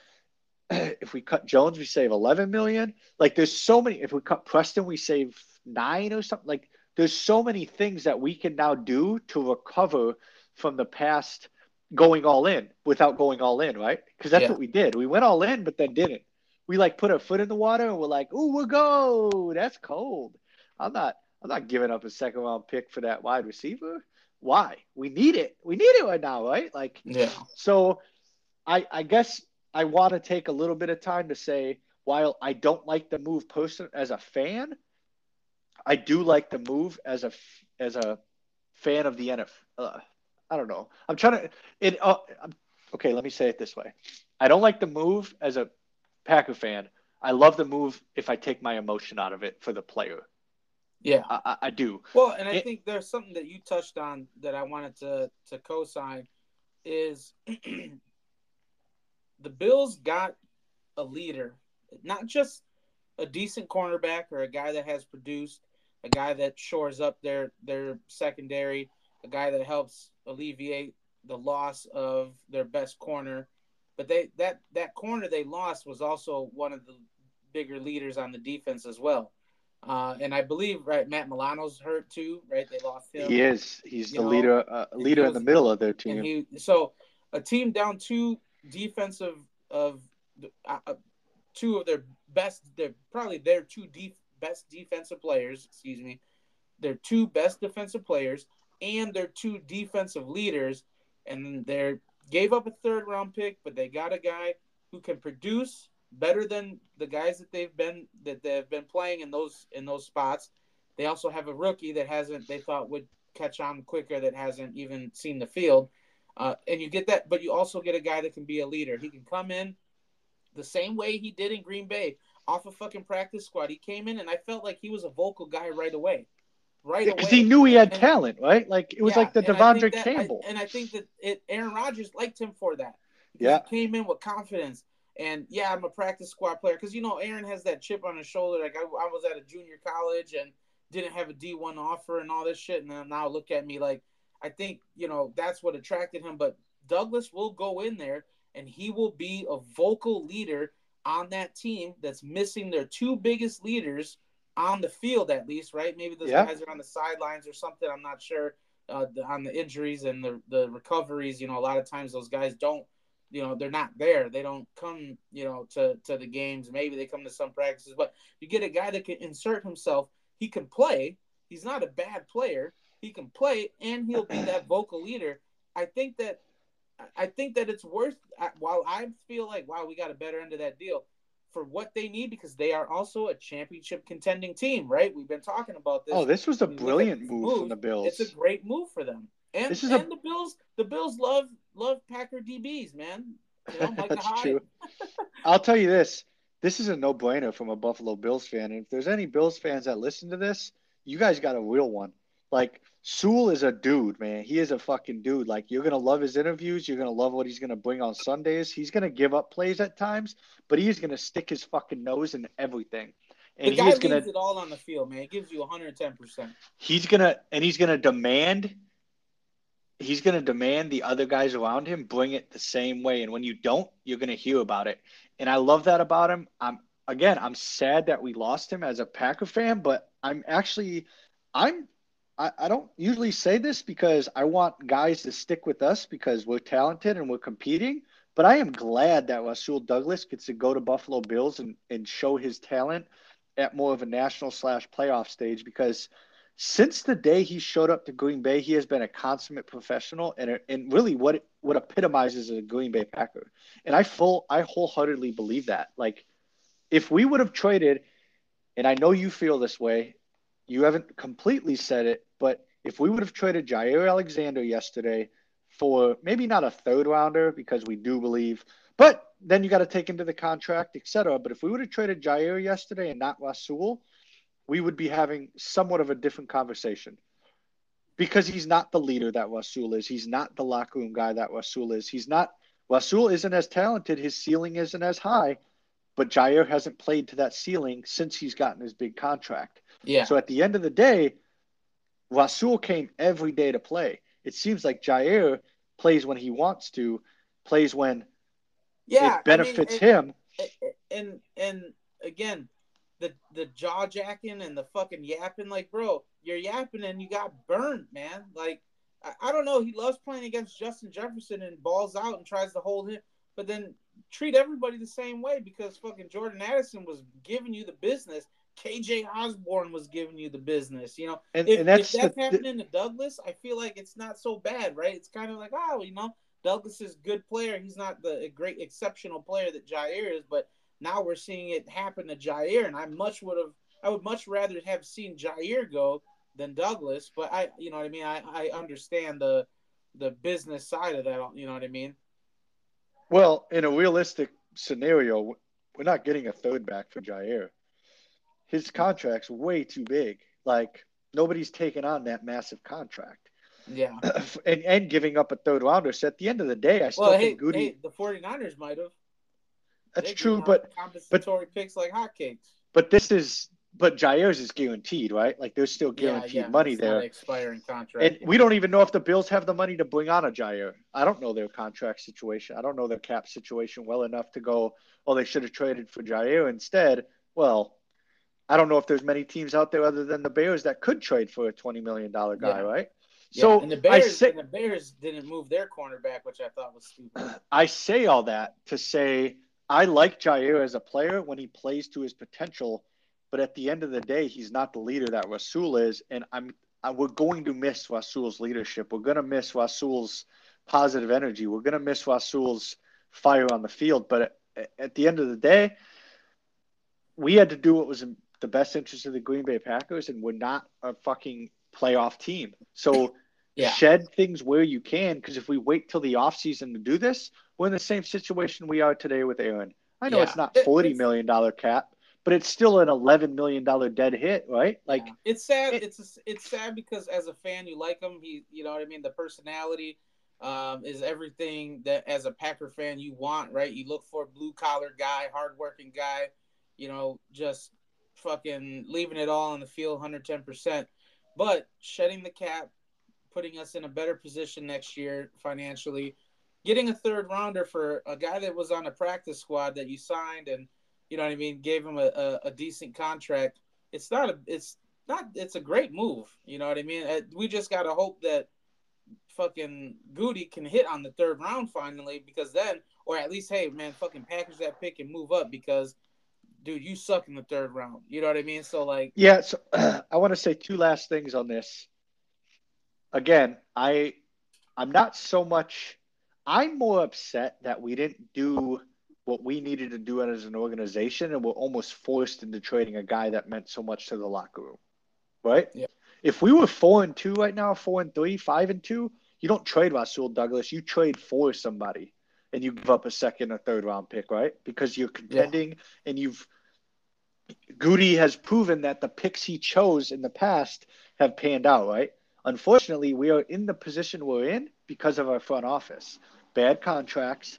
If we cut Jones, we save 11 million. Like there's so many. If we cut Preston, we save nine or something. Like there's so many things that we can now do to recover from the past going all in without going all in, right? Because that's Yeah. what we did. We went all in, but then didn't. We like put our foot in the water and we're like, "Ooh, we'll go." That's cold. I'm not. I'm not giving up a second round pick for that wide receiver. Why? We need it. We need it right now, right? Like, yeah, so I I guess I want to take a little bit of time to say while I don't like the move person as a fan, I do like the move as a f- as a fan of the NFL. Uh, I don't know. I'm trying to it. Uh, I'm- okay, let me say it this way. I don't like the move as a Packer fan. I love the move if I take my emotion out of it for the player. yeah. I, I, I do. Well, and I It- think there's something that you touched on that I wanted to to co-sign is (clears throat) the Bills got a leader, not just a decent cornerback or a guy that has produced, a guy that shores up their their secondary, a guy that helps alleviate the loss of their best corner. But they that that corner they lost was also one of the bigger leaders on the defense as well. Uh, and I believe right Matt Milano's hurt too, right? They lost him. He is. He's You the know, leader. Uh, leader he in the middle of their team. And he so a team down two defensive of uh, uh, two of their best, they're probably their two def- best defensive players. Excuse me, their two best defensive players and their two defensive leaders, and they gave up a third round pick, but they got a guy who can produce better than the guys that they've been that they've been playing in those in those spots. They also have a rookie that hasn't they thought would catch on quicker that hasn't even seen the field. Uh, and you get that, but you also get a guy that can be a leader. He can come in the same way he did in Green Bay off a fucking practice squad. He came in and I felt like he was a vocal guy right away. Right because away. he knew he had And- talent, right? Like it was Yeah, like the Devondre that- Campbell. I, and I think that it, Aaron Rodgers liked him for that. Yeah. He came in with confidence. And yeah, I'm a practice squad player because you know Aaron has that chip on his shoulder. Like I, I was at a junior college and didn't have a D1 offer and all this shit, and then now look at me like I think you know that's what attracted him. But Douglas will go in there and he will be a vocal leader on that team that's missing their two biggest leaders on the field at least, right? Maybe those Yeah. guys are on the sidelines or something. I'm not sure uh, the, on the injuries and the the recoveries. You know, a lot of times those guys don't. You know, they're not there. They don't come. You know, to to the games. Maybe they come to some practices, but you get a guy that can insert himself. He can play. He's not a bad player. He can play, and he'll be that vocal leader. I think that I think that it's worth. While I feel like wow, we got a better end of that deal for what they need because they are also a championship contending team, right? We've been talking about this. oh, this was a you look at brilliant move, move, from the Bills. It's a great move for them. And This is a- the Bills, the Bills love love Packer DBs, man. You know, (laughs) That's Hyde. true. I'll tell you this: this is a no-brainer from a Buffalo Bills fan. And if there's any Bills fans that listen to this, you guys got a real one. Like Sewell is a dude, man. He is a fucking dude. Like you're gonna love his interviews. You're gonna love what he's gonna bring on Sundays. He's gonna give up plays at times, but he's gonna stick his fucking nose in everything. And the guy he's gonna it all on the field, man. He gives you 110. percent he's gonna and he's gonna demand he's going to demand the other guys around him bring it the same way. And when you don't, you're going to hear about it. And I love that about him. I'm again, I'm sad that we lost him as a Packer fan, but I'm actually, I'm, I, I don't usually say this because I want guys to stick with us because we're talented and we're competing. But I am glad that Rasul Douglas gets to go to Buffalo Bills and, and show his talent at more of a national slash playoff stage because since the day he showed up to Green Bay, he has been a consummate professional and and really what what epitomizes a Green Bay Packer. And I full I wholeheartedly believe that. Like if we would have traded, and I know you feel this way, you haven't completely said it, but if we would have traded Jaire Alexander yesterday for maybe not a third rounder because we do believe, but then you got to take into the contract, etc. But if we would have traded Jaire yesterday and not Rasul, we would be having somewhat of a different conversation because he's not the leader that Rasul is. He's not the locker room guy that Rasul is. He's not. Rasul isn't as talented. His ceiling isn't as high, but Jair hasn't played to that ceiling since he's gotten his big contract. Yeah. So at the end of the day, Rasul came every day to play. It seems like Jair plays when he wants to, plays when yeah, it benefits I mean, him. And, and and again, the the jaw jacking and the fucking yapping, like bro, you're yapping and you got burned, man. Like I, I don't know, he loves playing against Justin Jefferson and balls out and tries to hold him, but then treat everybody the same way because fucking Jordan Addison was giving you the business. KJ Osborn was giving you the business, you know. And, if, and that's, if that's the, happening to Douglas, I feel like it's not so bad, right? It's kind of like, oh, you know, Douglas is a good player. He's not the great exceptional player that Jair is, but now we're seeing it happen to Jair, and I much would have, I would much rather have seen Jair go than Douglas. But I, you know what I mean. I, I understand the the business side of that. You know what I mean. Well, in a realistic scenario, we're not getting a third back for Jair. His hmm. contract's way too big. Like nobody's taking on that massive contract. Yeah. (clears throat) and and giving up a third rounder. So at the end of the day, I still well, think hey, Goody. hey, the 49ers might have. That's true, but compensatory picks like hotcakes. But this is but Jaire's is guaranteed, right? Like there's still guaranteed yeah, yeah, money there. expiring contract. And we don't even know if the Bills have the money to bring on a Jaire. I don't know their contract situation. I don't know their cap situation well enough to go, oh, they should have traded for Jaire instead. Well, I don't know if there's many teams out there other than the Bears that could trade for a twenty million dollar guy, Yeah. right? So and the Bears, say and the Bears didn't move their cornerback, which I thought was stupid. I say all that to say I like Jair as a player when he plays to his potential, but at the end of the day, he's not the leader that Rasul is, and I'm I, we're going to miss Rasul's leadership. We're going to miss Rasul's positive energy. We're going to miss Rasul's fire on the field. But at, at the end of the day, we had to do what was in the best interest of the Green Bay Packers, and we're not a fucking playoff team. So (laughs) Yeah. shed things where you can, because if we wait till the offseason to do this, we're in the same situation we are today with Aaron. I know Yeah. it's not forty it's- million dollar cap, but it's still an eleven million dollar dead hit, right? Like Yeah. it's sad. it- it's it's sad because as a fan, you like him. He, you know what I mean. The personality um, is everything that as a Packer fan you want, right? You look for blue collar guy, hardworking guy. You know, just fucking leaving it all on the field, hundred ten percent. But shedding the cap, putting us in a better position next year financially. Getting a third rounder for a guy that was on a practice squad that you signed and you know what I mean, gave him a, a, a decent contract. It's not a it's not it's a great move. You know what I mean? Uh, We just gotta hope that fucking Goody can hit on the third round finally because then or at least hey man fucking package that pick and move up because dude you suck in the third round. You know what I mean? So like Yeah, so (clears throat) I want to say two last things on this. Again, I I'm not so much I'm more upset that we didn't do what we needed to do as an organization and we're almost forced into trading a guy that meant so much to the locker room. Right? Yeah. If we were four and two right now, four and three, five and two, you don't trade Rasul Douglas, you trade for somebody and you give up a second or third round pick, right? Because you're contending and you've Goody has proven that the picks he chose in the past have panned out, right? Unfortunately, we are in the position we're in because of our front office. Bad contracts.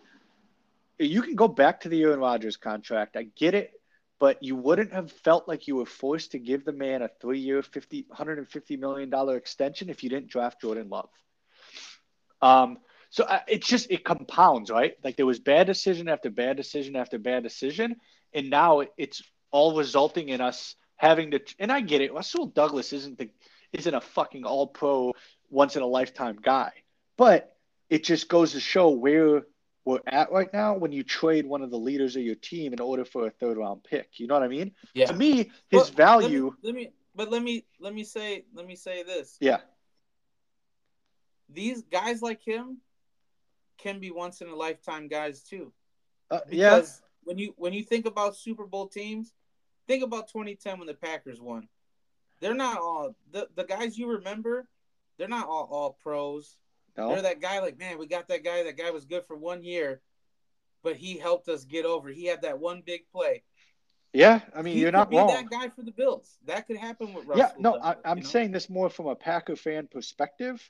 You can go back to the Aaron Rodgers contract. I get it, but you wouldn't have felt like you were forced to give the man a three-year, $50, $150 million extension if you didn't draft Jordan Love. Um, so uh, it's just it compounds, right? Like there was bad decision after bad decision after bad decision, and now it's all resulting in us having to. And I get it. Rasul Douglas isn't the isn't a fucking All Pro once in a lifetime guy, but it just goes to show where we're at right now when you trade one of the leaders of your team in order for a third round pick. You know what I mean? Yeah. To me, his value. Let me, let me, but let me let me say let me say this. Yeah. These guys like him can be once in a lifetime guys too. Uh, yeah. when you when you think about Super Bowl teams, think about 2010 when the Packers won. They're not all the the guys you remember. They're not all all pros. No. They're that guy like man, we got that guy. That guy was good for one year, but he helped us get over. He had that one big play. Yeah, I mean, he you're not wrong. That guy for the Bills. That could happen with Russell. Yeah, no, I, am saying this more from a Packer fan perspective.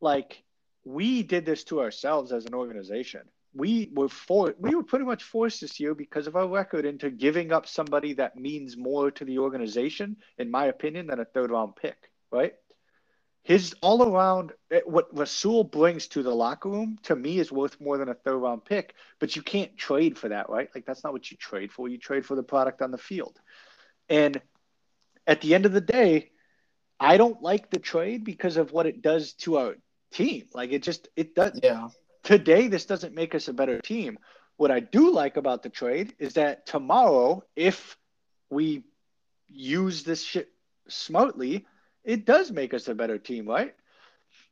Like we did this to ourselves as an organization. We were for we were pretty much forced this year because of our record into giving up somebody that means more to the organization, in my opinion, than a third round pick. Right? His all around eh, what Rasul brings to the locker room to me is worth more than a third round pick. But you can't trade for that, right? Like that's not what you trade for. You trade for the product on the field. And at the end of the day, I don't like the trade because of what it does to our team. Like it just it does. Yeah. Today, this doesn't make us a better team. What I do like about the trade is that tomorrow, if we use this shit smartly, it does make us a better team, right?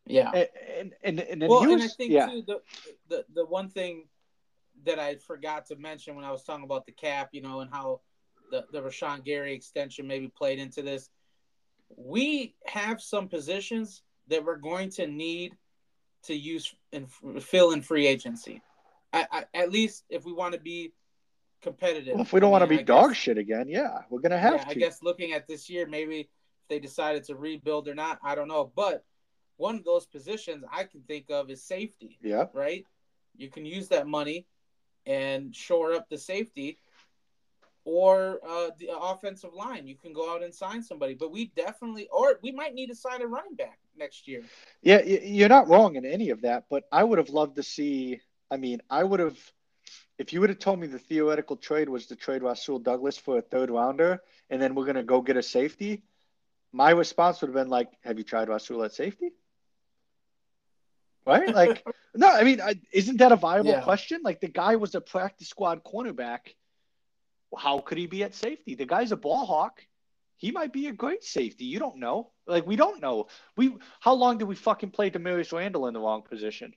Yeah. And and and, and well, use, and I think yeah. too the, the the one thing that I forgot to mention when I was talking about the cap, you know, and how the the Rashan Gary extension maybe played into this. We have some positions that we're going to need to use and fill in free agency. I, I, at least if we want to be competitive. Well, if we don't I mean, want to be I dog guess, shit again, yeah, we're gonna have yeah, to. I guess looking at this year, maybe if they decided to rebuild or not, I don't know. But one of those positions I can think of is safety. Yeah. Right. You can use that money and shore up the safety or uh, the offensive line. You can go out and sign somebody, but we definitely, or we might need to sign a running back next year. Yeah, you're not wrong in any of that, but I would have loved to see. I mean, I would have, if you would have told me the theoretical trade was to trade Rasul Douglas for a third rounder, and then we're gonna go get a safety. My response would have been like, "Have you tried Rasul at safety?" Right? Like, no, I mean, isn't that a viable yeah. question? Like, the guy was a practice squad cornerback how could he be at safety? The guy's a ball hawk. He might be a great safety. You don't know. Like we don't know. We how long did we fucking play Damarious Randall in the wrong position?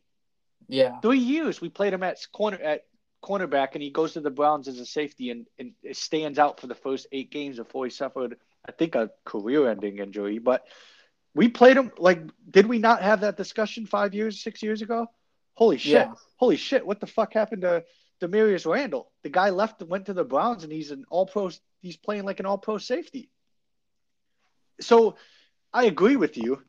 Yeah, three years. We played him at corner at cornerback, and he goes to the Browns as a safety, and, and stands out for the first eight games before he suffered, I think, a career-ending injury. But we played him like, did we not have that discussion five years, six years ago? Holy shit! Yeah. Holy shit! What the fuck happened to Damarious Randall. The guy left and went to the Browns, and he's an All Pro. He's playing like an All Pro safety. So, I agree with you.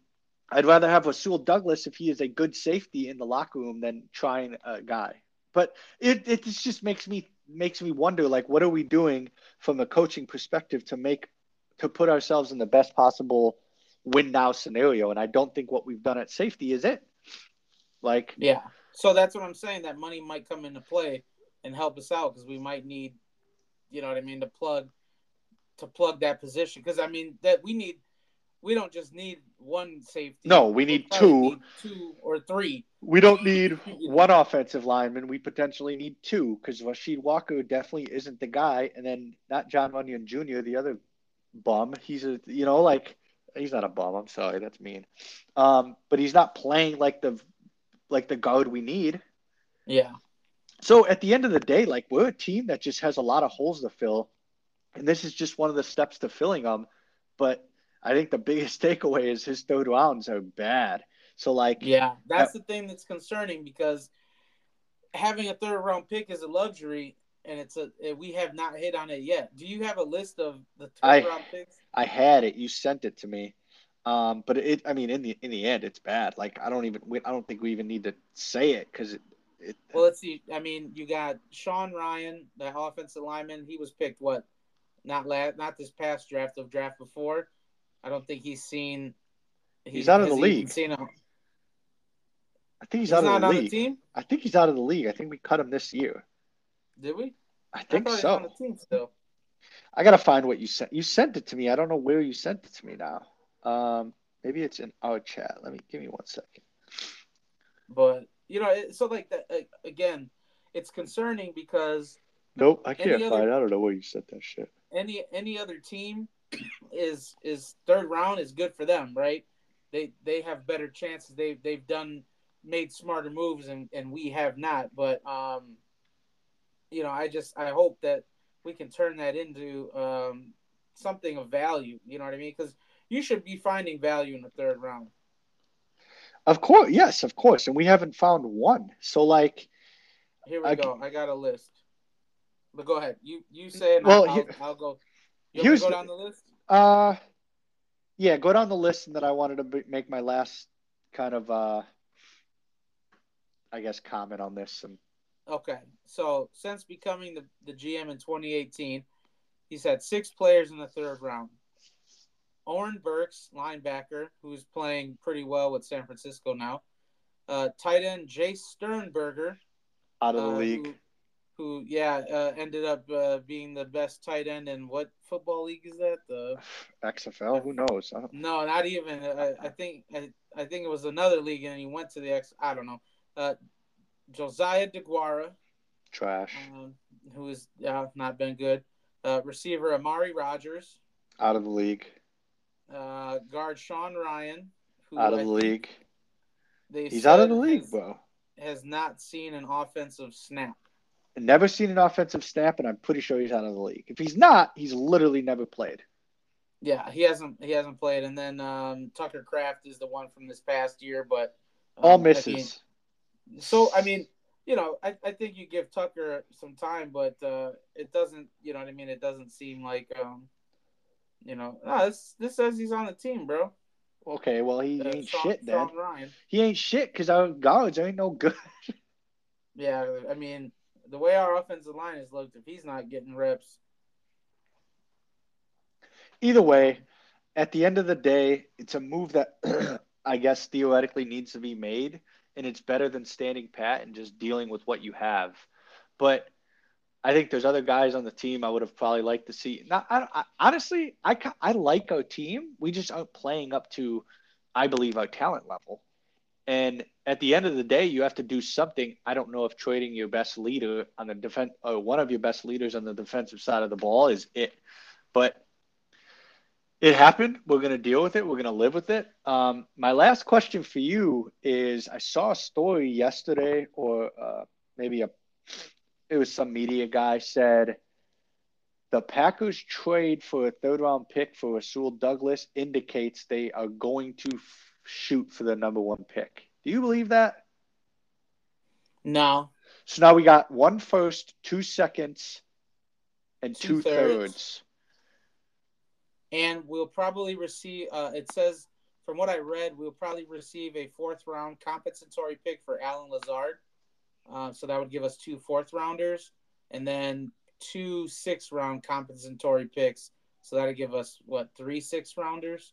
I'd rather have Rasul Douglas if he is a good safety in the locker room than trying a guy. But it it just makes me makes me wonder like what are we doing from a coaching perspective to make to put ourselves in the best possible win now scenario and I don't think what we've done at safety is it. Like Yeah. So that's what I'm saying that money might come into play and help us out because we might need, you know what I mean, to plug to plug that position. Because I mean that we need, we don't just need one safety. No, we need two, need two or three. We don't need (laughs) one offensive lineman. We potentially need two because Rasheed Walker definitely isn't the guy, and then not Jon Runyan Jr. the other bum. He's a you know like he's not a bum. I'm sorry, that's mean. Um, but he's not playing like the like the guard we need. Yeah. So at the end of the day, like we're a team that just has a lot of holes to fill, and this is just one of the steps to filling them. But I think the biggest (laughs) takeaway is his third rounds are bad. So like, yeah, that's the thing that's concerning because having a third round pick is a luxury, and it's a we have not hit on it yet. Do you have a list of the third I, round picks? I had it. You sent it to me. Um, but it, I mean, in the in the end, it's bad. Like I don't even, we, I don't think we even need to say it because it, it, well, let's see. I mean, you got Sean Rhyan, the offensive lineman. He was picked what? Not last, not this past draft of draft before. I don't think he's seen. He's, he's out of the league. Seen a, I think he's, He's out not of the on league. the team. I think he's out of the league. I think we cut him this year. Did we? I think I so. on the team still. I gotta find what you sent. You sent it to me. I don't know where you sent it to me now. Um, maybe it's in our chat. Let me give me one second. But you know, it, so like that again, it's concerning because Nope, I can't other- find. it. I don't know where you sent that shit. any any other team is is third round is good for them, right? They they have better chances. They they've done made smarter moves and and we have not. But um, you know, I just I hope that we can turn that into um something of value. You know what I mean? Because you should be finding value in the third round. Of course, yes, of course, and we haven't found one. So like, Here we I- go. I got a list. But go ahead. You you say it. Well, I'll, here- I'll, I'll go. You want to here's go down the list? uh, yeah, go down the list, and then I wanted to make my last kind of, uh, I guess, comment on this. And Okay. So since becoming the, the GM in 2018, he's had six players in the third round. Oren Burks, linebacker, who's playing pretty well with San Francisco now. Uh, tight end Jace Sternberger, out of the uh, league, Who, who yeah, uh, ended up uh, being the best tight end in what football league is that? The XFL, who knows? No, not even. I, I think I, I think it was another league, and he went to the X. I don't know. Josiah DeGuara, trash. um, who has uh, not been good. Uh, receiver Amari Rodgers, Out of the league. uh, guard Sean Rhyan, who Out of I the league. He's out of the league, has, bro. has not seen an offensive snap. Never seen an offensive snap, and I'm pretty sure he's out of the league. If he's not, he's literally never played. Yeah, he hasn't he hasn't played. And then um, Tucker Kraft is the one from this past year, but um, All misses. So I mean, you know, I, I think you give Tucker some time, but uh, it doesn't. You know what I mean? It doesn't seem like um, you know, no, this this says he's on the team, bro. okay, well he Uh, ain't Sean, shit then. Ryan. He ain't shit because our guards ain't no good. (laughs) Yeah, I mean, the way our offensive line has looked, if he's not getting reps, Either way, at the end of the day, it's a move that (clears throat) I guess theoretically needs to be made, and it's better than standing pat and just dealing with what you have. But I think there's other guys on the team I would have probably liked to see. Not, I, I, honestly, I, I like our team. We just aren't playing up to, I believe, our talent level. And at the end of the day, you have to do something. I don't know if trading your best leader on the defense or one of your best leaders on the defensive side of the ball is it. But it happened. We're going to deal with it. We're going to live with it. Um, my last question for you is I saw a story yesterday, or uh, maybe a, it was some media guy said the Packers trade for a third round pick for Rasul Douglas indicates they are going to f- shoot for the number one pick. Do you believe that? no. So now we got one first, two seconds, and Two two, thirds. thirds. And we'll probably receive. Uh, it says, from what I read, we'll probably receive a fourth round compensatory pick for Allen Lazard. Uh, so that would give us two fourth rounders, and then two six round compensatory picks. So that'd give us what three six rounders.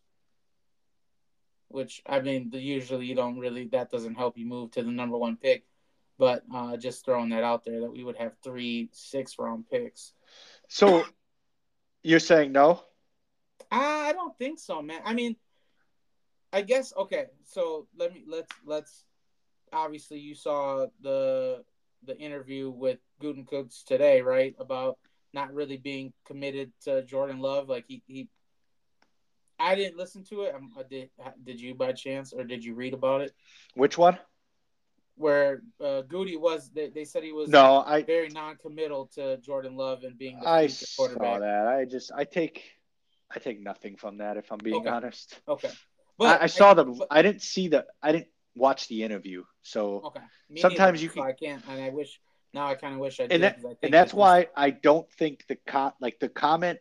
Which I mean, usually you don't really that doesn't help you move to the number one pick, but uh, just throwing that out there that we would have three six round picks. So you're saying no? I don't think so, man. I mean, I guess okay. So let me let's let's. Obviously, you saw the the interview with Gutekunst today, right? About not really being committed to Jordan Love. Like he he. I didn't listen to it. I did. Did you by chance, or did you read about it? Which one? Where uh, Goody was, they, they said he was No, I very non-committal to Jordan Love and being the I saw quarterback. that. I just I take I take nothing from that if I'm being Okay. honest. Okay, I, I saw the but- I didn't see the I didn't watch the interview. So Okay. Me Sometimes neither, you so can- I can't, and I wish now. I kind of wish I did. and that, I and that's it was- why I don't think the co- like the comment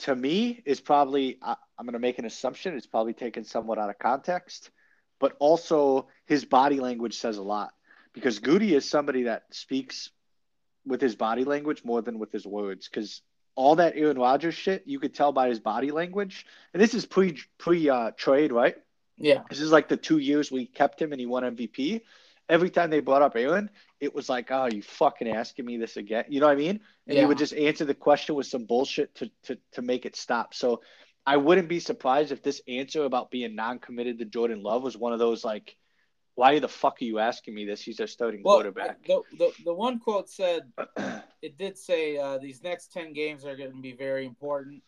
to me is probably I, I'm going to make an assumption. It's probably taken somewhat out of context, but also his body language says a lot because Goody is somebody that speaks with his body language more than with his words. Because all that Aaron Rodgers shit, you could tell by his body language. And this is pre pre uh, trade, right? Yeah. This is like the two years we kept him and he won MVP. every time they brought up Aaron, it was like, oh, you fucking asking me this again? You know what I mean? And Yeah. he would just answer the question with some bullshit to, to, to make it stop. So I wouldn't be surprised if this answer about being non committed to Jordan Love was one of those like, why the fuck are you asking me this? He's our starting Well, quarterback. the, the the one quote said (clears throat) it did say uh, these next ten games are going to be very important.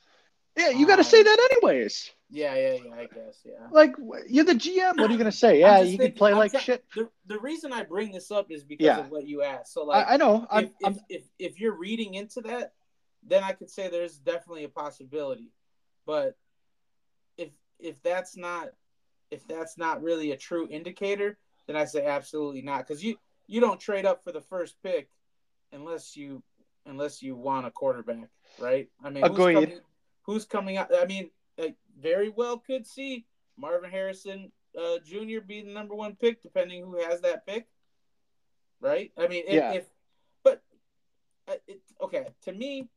yeah, you got to um, say that anyways. Yeah, yeah, yeah. I guess, yeah. Like, you're the GM. What are you going to say? Yeah, you can play I'm like try- shit. The the reason I bring this up is because Yeah. of what you asked. So like, I, I know. I'm, if, I'm, if, if if you're reading into that, then I could say there's definitely a possibility. But if if that's not if that's not really a true indicator, then I say absolutely not. Because you you don't trade up for the first pick unless you unless you want a quarterback, right? I mean, Agreed. Who's coming, who's coming out? I mean, like, very well could see Marvin Harrison uh, Jr. be the number one pick, depending who has that pick, right? I mean, if, Yeah. if but uh, it, okay, to me,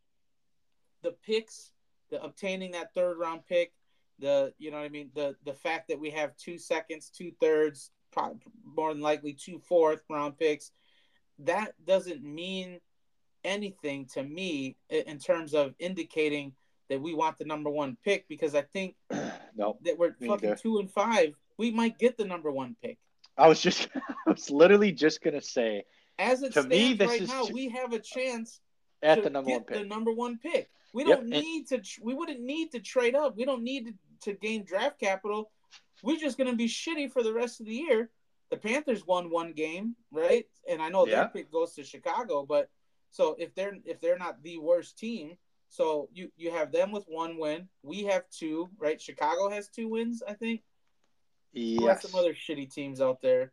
the picks, the obtaining that third round pick, the you know what I mean, the the fact that we have two seconds, two thirds, more than likely two fourth round picks, that doesn't mean anything to me in terms of indicating that we want the number one pick because I think (clears throat) no. that we're fucking neither. two and five, we might get the number one pick. I was just, (laughs) I was literally just going to say As it To stands me, this right is now, too- we have a chance at to the number one pick. the number one pick. We don't and- need to. We wouldn't need to trade up. We don't need to, to gain draft capital. We're just going to be shitty for the rest of the year. The Panthers won one game, right? And I know Yeah. that pick goes to Chicago, but so if they're if they're not the worst team, so you you have them with one win. We have two, right? Chicago has two wins, I think. Yeah. some other shitty teams out there?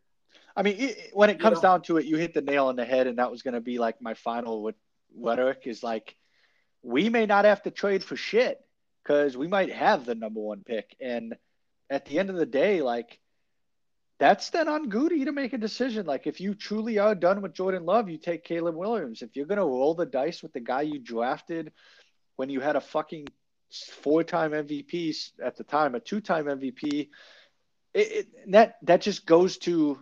I mean, it, when it You comes know- down to it, you hit the nail on the head, and that was going to be like my final with rhetoric is like, we may not have to trade for shit because we might have the number one pick. And at the end of the day, like, that's then on Goody to make a decision. Like, if you truly are done with Jordan Love, you take Caleb Williams. If you're going to roll the dice with the guy you drafted when you had a fucking four time MVP at the time, a two time MVP, it, it, that that just goes to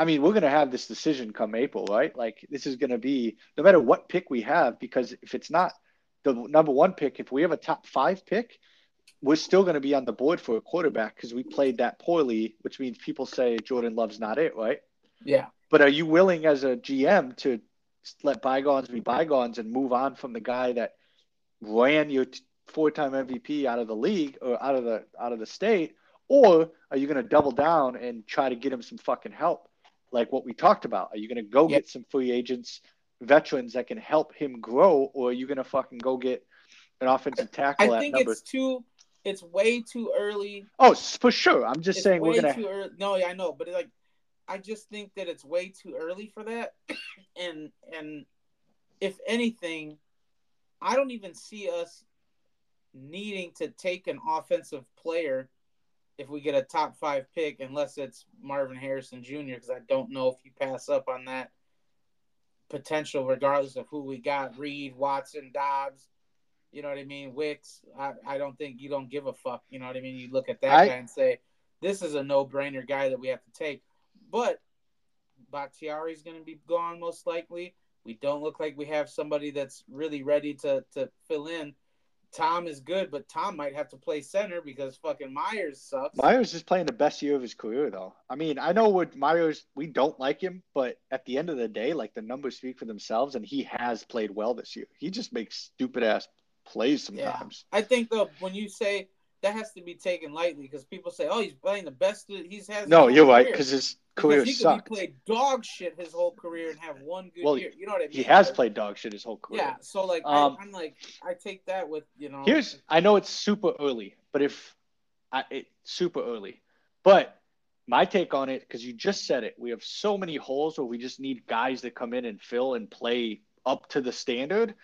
I mean, we're going to have this decision come April, right? Like, this is going to be no matter what pick we have, because if it's not the number one pick, if we have a top five pick, we're still going to be on the board for a quarterback because we played that poorly, which means people say Jordan Love's not it, right? Yeah. But are you willing as a GM to let bygones be bygones and move on from the guy that ran your four-time MVP out of the league or out of the out of the state, or are you going to double down and try to get him some fucking help, like what we talked about? Are you going to go get some free agents, veterans that can help him grow, or are you going to fucking go get an offensive tackle I at think number? it's too. It's way too early. Oh, for sure. I'm just it's saying we're gonna. too early. No, yeah, I know, but like, I just think that it's way too early for that. (coughs) and and if anything, I don't even see us needing to take an offensive player if we get a top five pick, unless it's Marvin Harrison Jr. Because I don't know if you pass up on that potential, regardless of who we got: Reed, Watson, Doubs. You know what I mean? Wicks. I, I don't think you don't give a fuck. You know what I mean? You look at that I- guy and say, this is a no brainer guy that we have to take. But Bakhtiari's going to be gone most likely. We don't look like we have somebody that's really ready to, to fill in. Tom is good, but Tom might have to play center because fucking Myers sucks. Myers is playing the best year of his career, though. I mean, I know what Myers, we don't like him, but at the end of the day, like the numbers speak for themselves, and he has played well this year. He just makes stupid ass plays Yeah. sometimes. I think though when you say that has to be taken lightly because people say, "Oh, he's playing the best he's had." No, you're right, because his career he sucked. played dog shit his whole career and have one good Well, year. You know what I mean? He has played dog shit his whole career. Yeah, so like Um, I, I'm like I take that with you know. Here's, I know it's super early, but if I, it super early, but my take on it, because you just said it, we have so many holes where we just need guys that come in and fill and play up to the standard.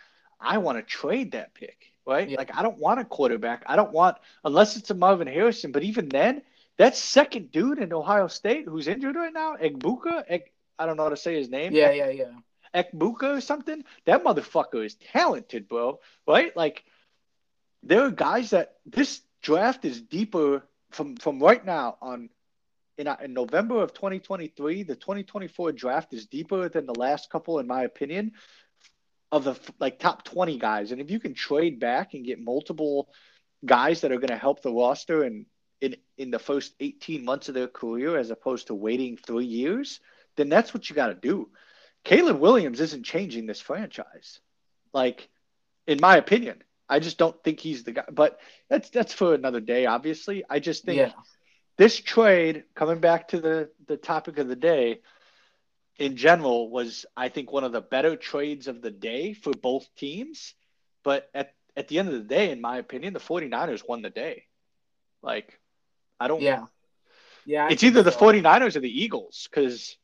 I want to trade that pick, right? Yeah. Like I don't want a quarterback. I don't want unless it's a Marvin Harrison. But even then, that second dude in Ohio State who's injured right now, Egbuka, Ek, I don't know how to say his name. yeah, yeah, yeah. Ekbuka or something. That motherfucker is talented, bro. Right? Like there are guys that this draft is deeper from from right now on in, in November of 2023, the 2024 draft is deeper than the last couple, in my opinion, of the like top 20 guys. And if you can trade back and get multiple guys that are going to help the roster and in in the first 18 months of their career as opposed to waiting three years, then that's what you got to do. Caleb Williams isn't changing this franchise. Like, in my opinion, I just don't think he's the guy. But that's that's for another day. Obviously, I just think yeah. this trade, coming back to the the topic of the day, in general, was I think one of the better trades of the day for both teams. But at at the end of the day, in my opinion, the 49ers won the day. Like, I don't. Yeah. Yeah. it's either so. the 49ers or the Eagles because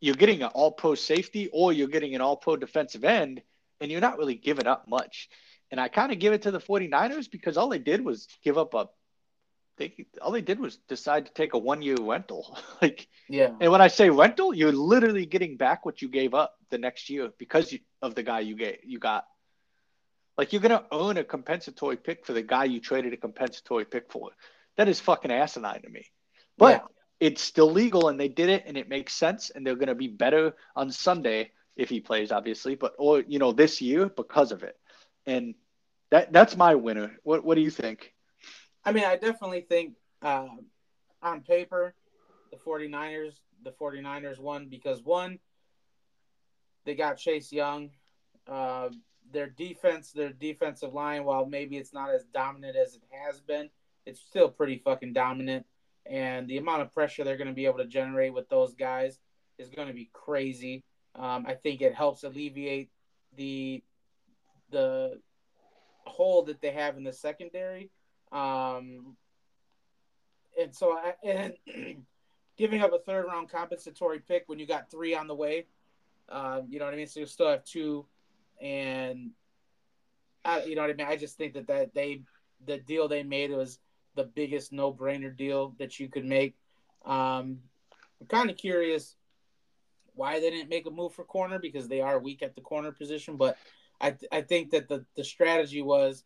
you're getting an all pro safety or you're getting an all pro defensive end, and you're not really giving up much. And I kind of give it to the 49ers because all they did was give up a they all they did was decide to take a one year rental. (laughs) like yeah. And when I say rental, you're literally getting back what you gave up the next year because you, of the guy you get you got. Like you're gonna own a compensatory pick for the guy you traded a compensatory pick for. That is fucking asinine to me. But yeah. it's still legal and they did it and it makes sense and they're gonna be better on Sunday if he plays, obviously, but or you know, this year because of it. And that that's my winner. What what do you think? I mean, I definitely think uh, on paper the 49ers the 49ers won because one they got Chase Young. Uh, their defense, their defensive line, while maybe it's not as dominant as it has been, it's still pretty fucking dominant. And the amount of pressure they're going to be able to generate with those guys is going to be crazy. Um, I think it helps alleviate the the hole that they have in the secondary. Um, and so, I, and (clears throat) giving up a third round compensatory pick when you got three on the way, uh, you know what I mean. So you still have two and I, you know what I mean. I just think that that they the deal they made was the biggest no brainer deal that you could make. Um, I'm kind of curious why they didn't make a move for corner because they are weak at the corner position, but I I think that the the strategy was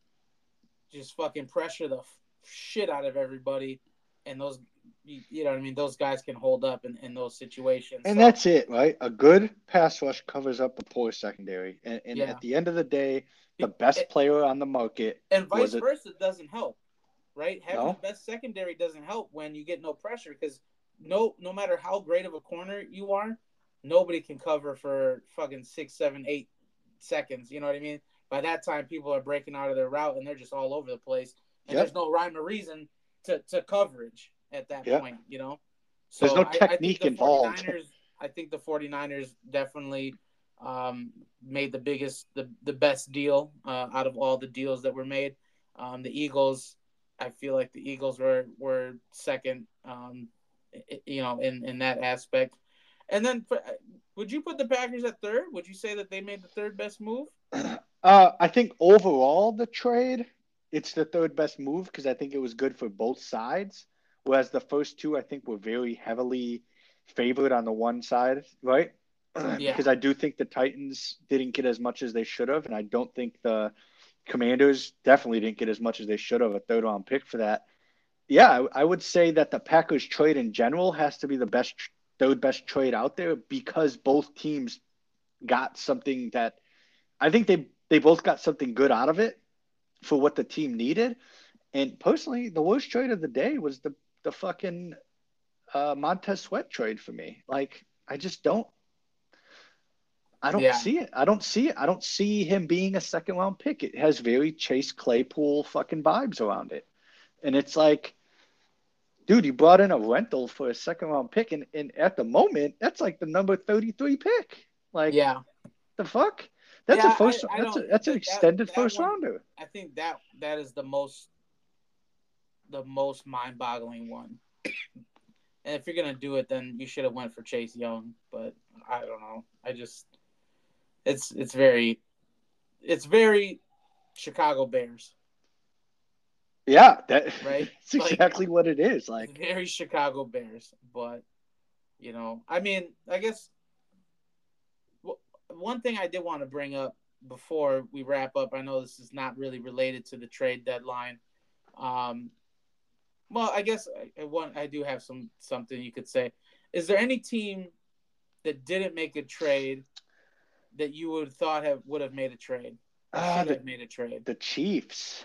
just fucking pressure the shit out of everybody, and those you know what I mean? Those guys can hold up in, in those situations. And so. that's it, right? A good pass rush covers up a poor secondary. And, and yeah. at the end of the day, the best it, player on the market. And vice versa it, doesn't help, right? Having no? the best secondary doesn't help when you get no pressure because no no matter how great of a corner you are, nobody can cover for fucking six, seven, eight seconds. You know what I mean? By that time, people are breaking out of their route and they're just all over the place. And yep. there's no rhyme or reason to, to coverage at that point, you know? So There's no technique I, I involved. I think the 49ers definitely um, made the biggest, the, the best deal uh, out of all the deals that were made. Um, the Eagles, I feel like the Eagles were, were second, um, you know, in, in that aspect. And then for, would you put the Packers at third? Would you say that they made the third best move? (clears throat) Uh, I think overall the trade, it's the third best move because I think it was good for both sides. Whereas the first two, I think, were very heavily favored on the one side, right? (clears throat) Yeah. because I do think the Titans didn't get as much as they should have, and I don't think the Commanders definitely didn't get as much as they should have. A third round pick for that. Yeah, I, I would say that the Packers trade in general has to be the best, third best trade out there because both teams got something that I think they they both got something good out of it for what the team needed. And personally, the worst trade of the day was the the fucking uh, Montez Sweat trade for me. Like, I just don't. I don't yeah. see it. I don't see it. I don't see him being a second round pick. It has very Chase Claypool fucking vibes around it. And it's like, dude, you brought in a rental for a second round pick. And, and at the moment, that's like the number 33 pick. Like, yeah. The fuck? That's yeah, a first. I, I that's a, that's an extended that, that first one, rounder. I think that that is the most the most mind-boggling one. And if you're gonna do it, then you should have went for Chase Young. But I don't know. I just it's it's very it's very Chicago Bears. Yeah, that (laughs) right. That's like, exactly what it is. Like very Chicago Bears. But you know, I mean, I guess one thing I did want to bring up before we wrap up. I know this is not really related to the trade deadline. Um, well, I guess I, one I do have some something you could say. Is there any team that didn't make a trade that you would thought have would have made a trade? Uh, should have made a trade. The Chiefs.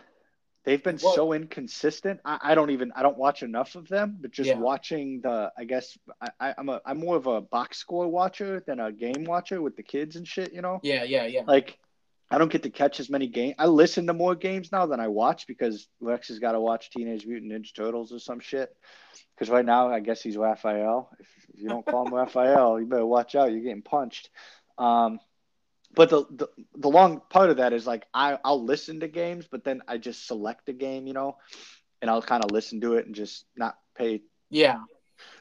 They've been What- so inconsistent. I, I don't even I don't watch enough of them, but just Yeah. watching the I guess I, I'm a I'm more of a box score watcher than a game watcher with the kids and shit, you know? Yeah, yeah, yeah. Like I don't get to catch as many games. I listen to more games now than I watch because Lex has got to watch Teenage Mutant Ninja Turtles or some shit. Because right now, I guess he's Raphael. If, if you don't call him (laughs) Raphael, you better watch out. You're getting punched. Um, but the, the the long part of that is like I I'll listen to games, but then I just select a game, you know, and I'll kind of listen to it and just not pay Yeah,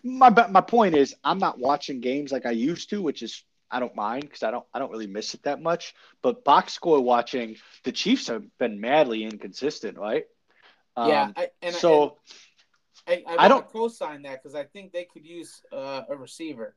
my my point is I'm not watching games like I used to, which is I don't mind because I don't I don't really miss it that much. But box score watching, the Chiefs have been madly inconsistent, right? yeah. Um, I, and so and I, I, I I don't- don't co-sign that because I think they could use uh, a receiver.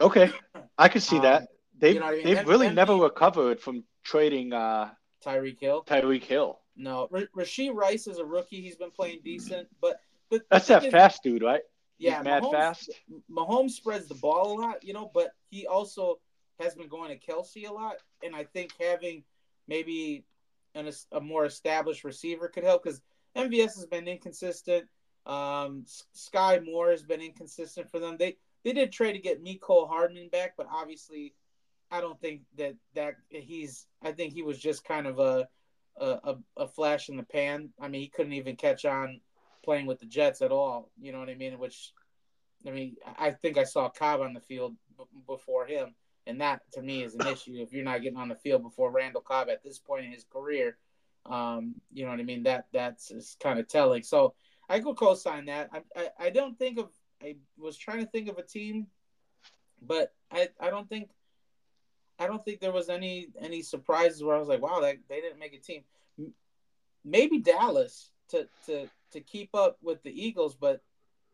okay, I could see Um, that they've you know what I mean? they've M- really never recovered from trading uh, Tyreek Hill. Tyreek Hill. No, R- Rasheed Rice is a rookie. He's been playing decent, but but That's that is- fast dude, right? Yeah, He's mad Mahomes, fast. Mahomes spreads the ball a lot, you know, but he also has been going to Kelce a lot, and I think having maybe an, a more established receiver could help because MVS has been inconsistent. Um, Skyy Moore has been inconsistent for them. They they did trade to get Miko Hardman back, but obviously, I don't think that that he's. I think he was just kind of a a, a, flash in the pan. I mean, he couldn't even catch on playing with the Jets at all. You know what I mean? Which, I mean, I think I saw Cobb on the field b- before him, and that to me is an issue. If you're not getting on the field before Randall Cobb at this point in his career, um, you know what I mean? That that's is kind of telling. So I could co-sign that. I, I I don't think of. I was trying to think of a team, but I I don't think. I don't think there was any any surprises where I was like, wow, that they didn't make a team. Maybe Dallas to to to keep up with the Eagles, but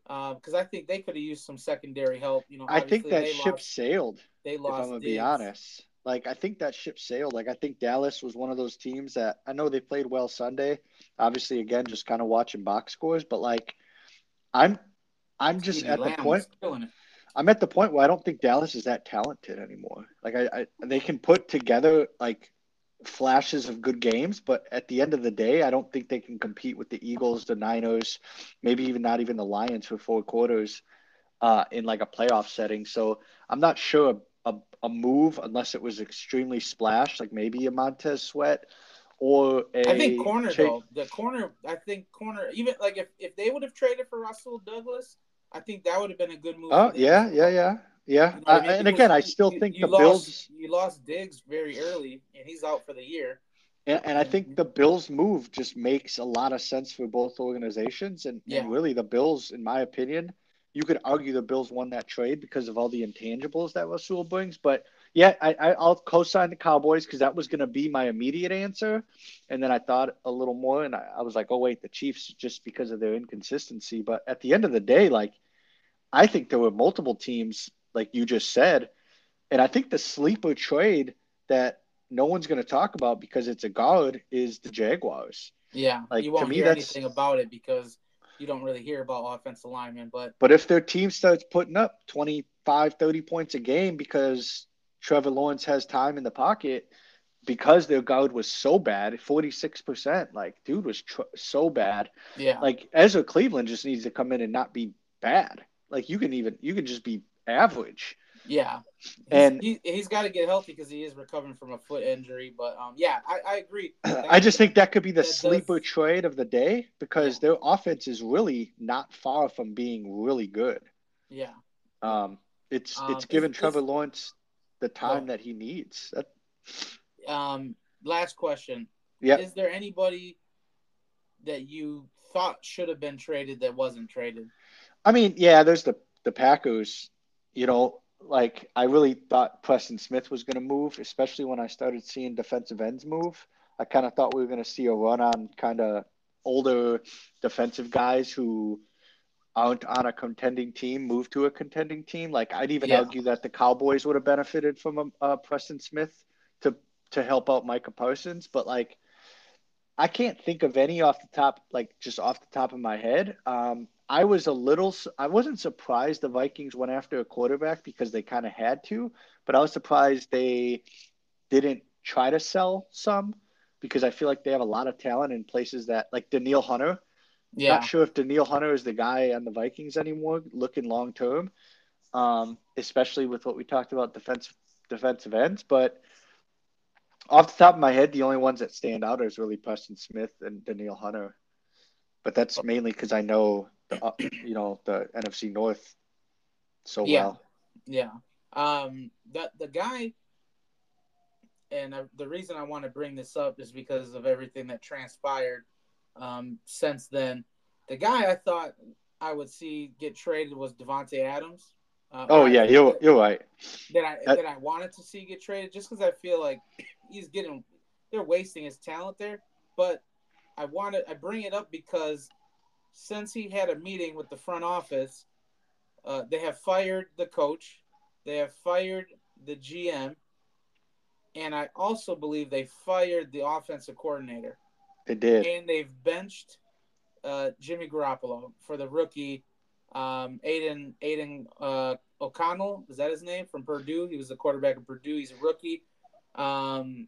uh, because I think they could have used some secondary help. You know, I think that ship lost, sailed. they if lost. I'm gonna be honest. Like I think that ship sailed. Like I think Dallas was one of those teams that I know they played well Sunday. Obviously, again, just kind of watching box scores, but like I'm I'm just at the point. I'm at the point where I don't think Dallas is that talented anymore. Like I, I they can put together like flashes of good games, but at the end of the day, I don't think they can compete with the Eagles, the Niners, maybe even not even the Lions for four quarters uh, in like a playoff setting. So I'm not sure a, a, a move unless it was extremely splash, like maybe a Montez Sweat or a I think corner Cha- though. The corner, I think corner. Even like if, if they would have traded for Rasul Douglas, I think that would have been a good move. Oh yeah, yeah, yeah, yeah. You know Uh, I mean? and Because again, I still you- think you the lost, Bills. You lost Diggs very early, and he's out for the year. And, and I think the Bills move just makes a lot of sense for both organizations. And, Yeah. and really, the Bills, in my opinion, you could argue the Bills won that trade because of all the intangibles that Rasul brings. But yeah, I, I, I'll co sign the Cowboys because that was going to be my immediate answer. And then I thought a little more, and I, I was like, oh, wait, the Chiefs just because of their inconsistency. But at the end of the day, like, I think there were multiple teams, like you just said. And I think the sleeper trade that no one's going to talk about because it's a guard is the Jaguars. Yeah, Like, you won't hear that's- anything about it because you don't really hear about offensive linemen. But But if their team starts putting up 25, 30 points a game because Trevor Lawrence has time in the pocket, because their guard was so bad, 46%, like, dude was tr- so bad. yeah, Like, Ezra Cleveland just needs to come in and not be bad. Like, you can even, you can just be average. yeah, He's- And- he he's got to get healthy because he is recovering from a foot injury. But um, yeah, I, I agree. (clears throat) I just think that could be the that does- sleeper trade of the day because Yeah. their offense is really not far from being really good. yeah. Um, it's Um, it's given Trevor Lawrence the time that he needs. That, Um, last question. yeah, Is there anybody that you thought should have been traded that wasn't traded? I mean, yeah, there's the the Packers. You know, like I really thought Preston Smith was going to move, especially when I started seeing defensive ends move. I kind of thought we were going to see a run on kind of older defensive guys who aren't on a contending team move to a contending team. Like I'd even Yeah. argue that the Cowboys would have benefited from a, uh Preston Smith to to help out Micah Parsons, but like I can't think of any off the top, like just off the top of my head. Um, I was a little, I wasn't surprised the Vikings went after a quarterback because they kind of had to, but I was surprised they didn't try to sell some because I feel like they have a lot of talent in places that, like Danielle Hunter. Yeah. Not sure if Danielle Hunter is the guy on the Vikings anymore, looking long term, um, especially with what we talked about defensive defensive ends. But off the top of my head, the only ones that stand out is really Preston Smith and Danielle Hunter. But that's mainly because I know the uh, you know the NFC North so yeah. well. Yeah. Um. The the guy, and the reason I want to bring this up is because of everything that transpired um, since then. The guy I thought I would see get traded was Davante Adams. Uh, oh yeah, you're you're right. That I that, that I wanted to see get traded just because I feel like he's getting they're wasting his talent there. But I wanted I bring it up because since he had a meeting with the front office, uh, they have fired the coach, they have fired the GM, and I also believe they fired the offensive coordinator. They did, and they've benched uh, Jimmy Garoppolo for the rookie um, Aidan Aidan uh, O'Connell. Is that his name from Purdue? He was the quarterback of Purdue. He's a rookie. Um,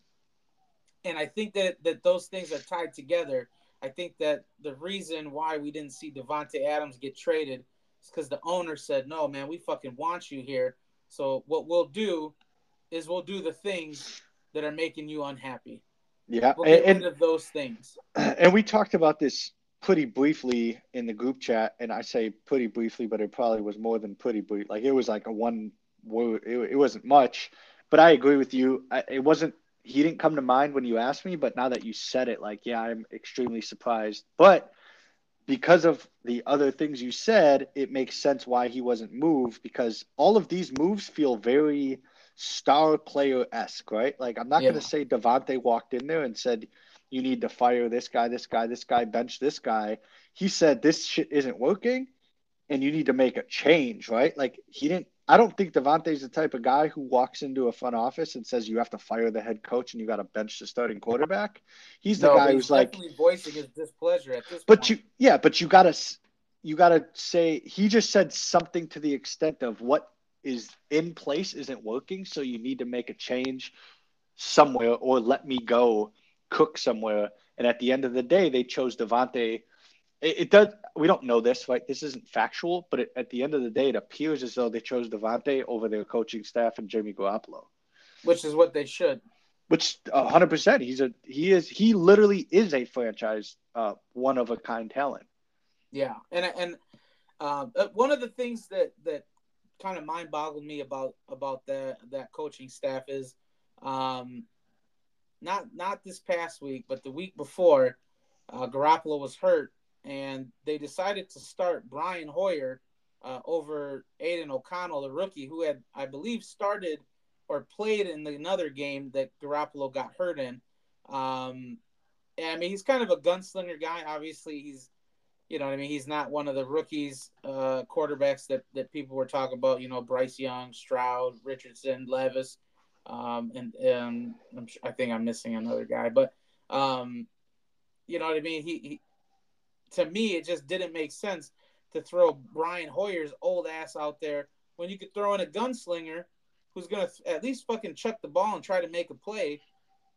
and I think that that those things are tied together. I think that the reason why we didn't see Davante Adams get traded is because the owner said, "No, man, we fucking want you here. So what we'll do is we'll do the things that are making you unhappy. Yeah, we'll and, of those things." (clears throat) And we talked about this pretty briefly in the group chat, and I say pretty briefly, but it probably was more than pretty brief. Like it was like a one word. It, it wasn't much but I agree with you. I, it wasn't he didn't come to mind when you asked me, but now that you said it, like yeah, I'm extremely surprised. But because of the other things you said, it makes sense why he wasn't moved because all of these moves feel very star player esque, right? Like I'm not yeah. going to say Davante walked in there and said you need to fire this guy, this guy, this guy, bench this guy. He said this shit isn't working, and you need to make a change, right? Like he didn't I don't think Davante's the type of guy who walks into a front office and says you have to fire the head coach and you got to bench the starting quarterback. He's the no, guy who's like voicing his displeasure at this. But point. you, yeah, but you gotta, you gotta say he just said something to the extent of what is in place isn't working, so you need to make a change somewhere or let me go cook somewhere. And at the end of the day, they chose Davante it, it, does. We don't know this, right? This isn't factual, but it, at the end of the day, it appears as though they chose Davante over their coaching staff and Jimmy Garoppolo, which is what they should. Which hundred percent, he's a he is he literally is a franchise uh, one of a kind talent. Yeah, and and um, uh, one of the things that that kind of mind boggled me about about that that coaching staff is um, not not this past week, but the week before, uh, Garoppolo was hurt, and they decided to start Brian Hoyer uh, over Aidan O'Connell, the rookie, who had, I believe, started or played in another game that Garoppolo got hurt in. Um, I mean, he's kind of a gunslinger guy. Obviously, he's, you know, what I mean, he's not one of the rookies uh, quarterbacks that that people were talking about. You know, Bryce Young, Stroud, Richardson, Levis, um, and and i think I'm missing another guy, but um, you know what I mean. He, he to me, it just didn't make sense to throw Brian Hoyer's old ass out there when you could throw in a gunslinger who's gonna at least fucking chuck the ball and try to make a play.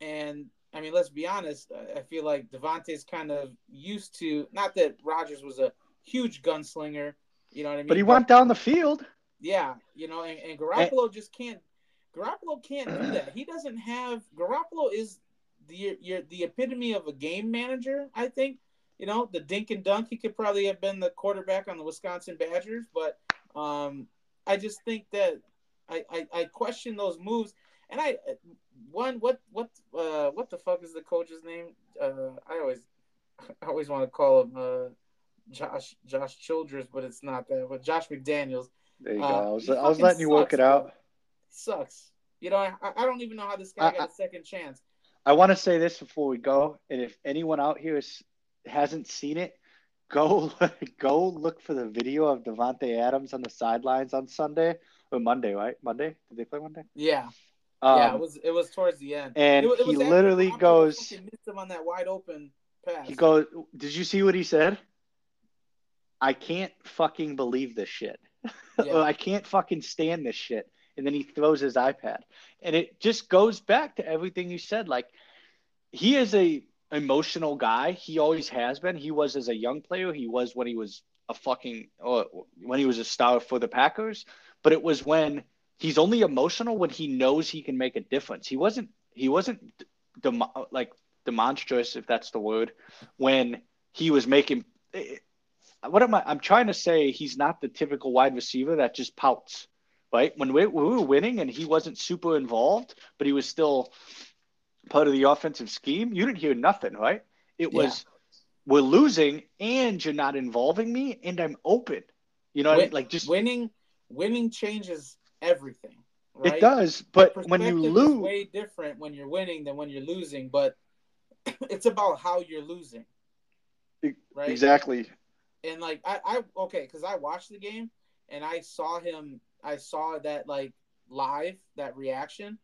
And I mean, let's be honest. I feel like Davante's kind of used to not that Rodgers was a huge gunslinger, you know what I mean? But he went down the field. Yeah, you know, and, and Garoppolo and, just can't. Garoppolo can't do that. He doesn't have. Garoppolo is the the epitome of a game manager. I think you know, the dink and dunk. He could probably have been the quarterback on the Wisconsin Badgers, but um, I just think that I, I, I question those moves. And I one what what uh what the fuck is the coach's name? Uh, I always (laughs) I always want to call him uh, Josh Josh Childress, but it's not that. But Josh McDaniels. There you uh, go. I was, I was letting you work it bro. out. Sucks. You know, I, I don't even know how this guy I, got a second chance. I want to say this before we go, and if anyone out here is hasn't seen it, go (laughs) go look for the video of Davante Adams on the sidelines on Sunday or Monday, right? Monday? Did they play Monday? Yeah. Um, yeah, it was it was towards the end. And it, it he literally goes He missed him on that wide open pass. He goes, Did you see what he said? I can't fucking believe this shit. (laughs) Yeah. I can't fucking stand this shit. And then he throws his iPad. And it just goes back to everything you said. Like, he is a emotional guy. He always has been. He was as a young player. He was when he was a fucking, or when he was a star for the Packers. But it was when he's only emotional when he knows he can make a difference. He wasn't, he wasn't dem- like demonstrous, if that's the word, when he was making. Eh, what am I? I'm trying to say he's not the typical wide receiver that just pouts, right? When we, we were winning and he wasn't super involved, but he was still part of the offensive scheme, you didn't hear nothing, right? It Yeah. was we're losing and you're not involving me and I'm open. You know what I mean? Like just winning, winning changes everything. Right? it does, but when you lose, way different when you're winning than when you're losing. But (clears throat) it's about how you're losing, right? exactly. and like I, I okay, because I watched the game and I saw him, I saw that like live that reaction,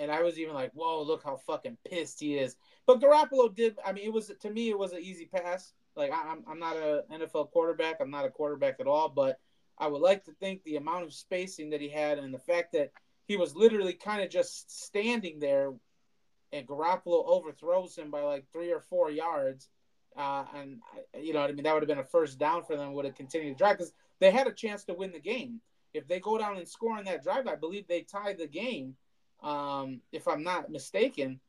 and I was even like, "Whoa, look how fucking pissed he is." But Garoppolo did. I mean, it was to me, it was an easy pass. Like I, I'm, I'm not a NFL quarterback. I'm not a quarterback at all. But I would like to think the amount of spacing that he had and the fact that he was literally kind of just standing there, and Garoppolo overthrows him by like three or four yards. Uh, and I- you know what I mean. That would have been a first down for them. Would have continued to drive because they had a chance to win the game. If they go down and score on that drive, I believe they tie the game. Um, if I'm not mistaken,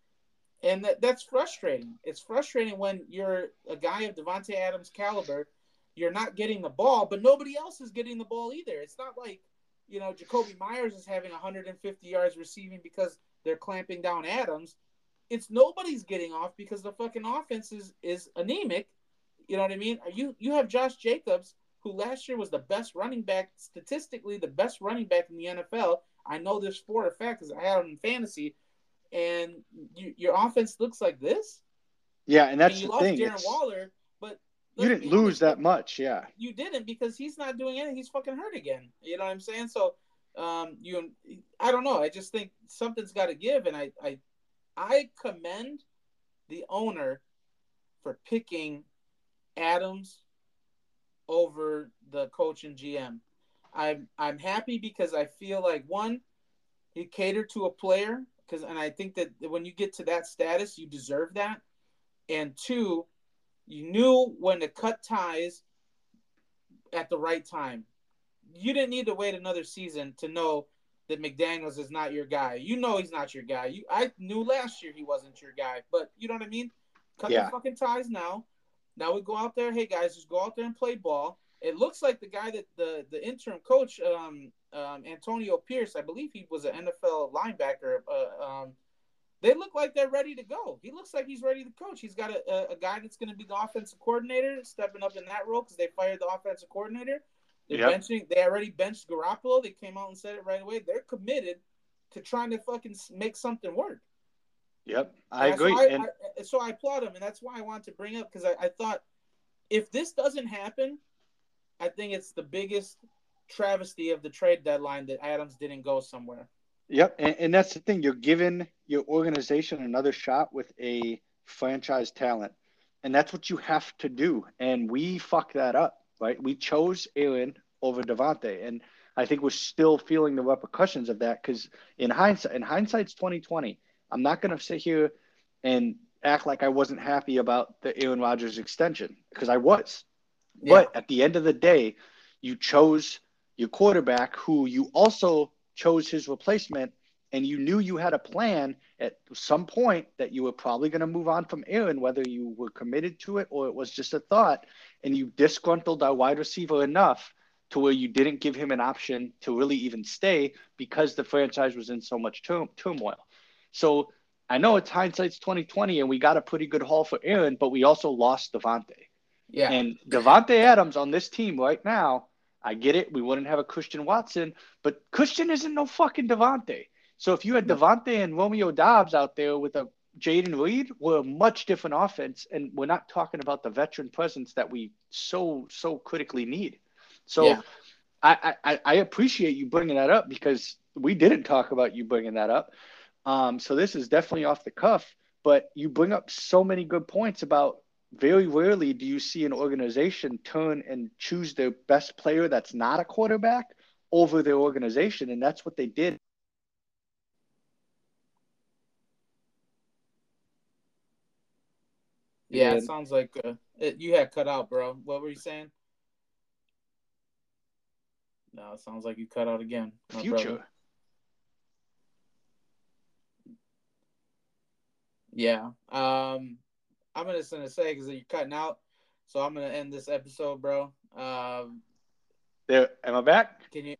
and that, that's frustrating. It's frustrating when you're a guy of Davante Adams' caliber. You're not getting the ball, but nobody else is getting the ball either. It's not like you know Jakobi Meyers is having 150 yards receiving because they're clamping down Adams it's nobody's getting off because the fucking offense is, is anemic. You know what I mean? You you have Josh Jacobs, who last year was the best running back, statistically the best running back in the NFL. I know this for a fact because I had him in fantasy. And you, your offense looks like this. Yeah, and I that's mean, you the lost thing. Darren it's- Waller, You didn't lose that much, yeah. you didn't because he's not doing anything. He's fucking hurt again. You know what I'm saying? So, um, you, I don't know. I just think something's got to give, and I, I, I commend the owner for picking Adams over the coach and GM. I'm, I'm happy because I feel like one, he catered to a player because, and I think that when you get to that status, you deserve that, and two, you knew when to cut ties at the right time. You didn't need to wait another season to know that McDaniels is not your guy. You know he's not your guy. You I knew last year he wasn't your guy, but you know what I mean? Cut Yeah. the fucking ties now. Now we go out there, hey guys, just go out there and play ball. It looks like the guy that the the interim coach um, um Antonio Pierce, I believe he was an NFL linebacker uh, um they look like they're ready to go. He looks like he's ready to coach. He's got a, a, a guy that's going to be the offensive coordinator, stepping up in that role because they fired the offensive coordinator. They're Yep. benching. They already benched Garoppolo. They came out and said it right away. They're committed to trying to fucking make something work. Yep, I And so agree. I, and I- so I applaud him, and that's why I wanted to bring up because I, I thought if this doesn't happen, I think it's the biggest travesty of the trade deadline that Adams didn't go somewhere. Yep, and, and that's the thing. You're giving your organization another shot with a franchise talent, and that's what you have to do. And we fucked that up, right? We chose Aaron over Davante, and I think we're still feeling the repercussions of that because in hindsight, in hindsight's 2020. I'm not going to sit here and act like I wasn't happy about the Aaron Rodgers extension because I was. But at the end of the day, you chose your quarterback who you also chose his replacement and you knew you had a plan at some point that you were probably going to move on from Aaron, whether you were committed to it or it was just a thought, and you disgruntled our wide receiver enough to where you didn't give him an option to really even stay because the franchise was in so much tur- turmoil. So I know it's hindsight's 2020 and we got a pretty good haul for Aaron, but we also lost Davante. yeah, And Davante Adams on this team right now, I get it. We wouldn't have a Christian Watson, but Christian isn't no fucking Davante. So if you had. Davante and Romeo Doubs out there with a Jayden Reed, we're a much different offense, and we're not talking about the veteran presence that we so so critically need. So Yeah. I, I I appreciate you bringing that up because we didn't talk about you bringing that up. Um, so this is definitely off the cuff, but you bring up so many good points about very rarely do you see an organization turn and choose their best player that's not a quarterback over their organization, and that's what they did. Yeah, it sounds like uh, it, you had cut out, bro. What were you saying? No, it sounds like you cut out again. Future. Brother. Yeah. Um, I'm just gonna say because you're cutting out, so I'm gonna end this episode, bro. Um, there, am I back? Can you?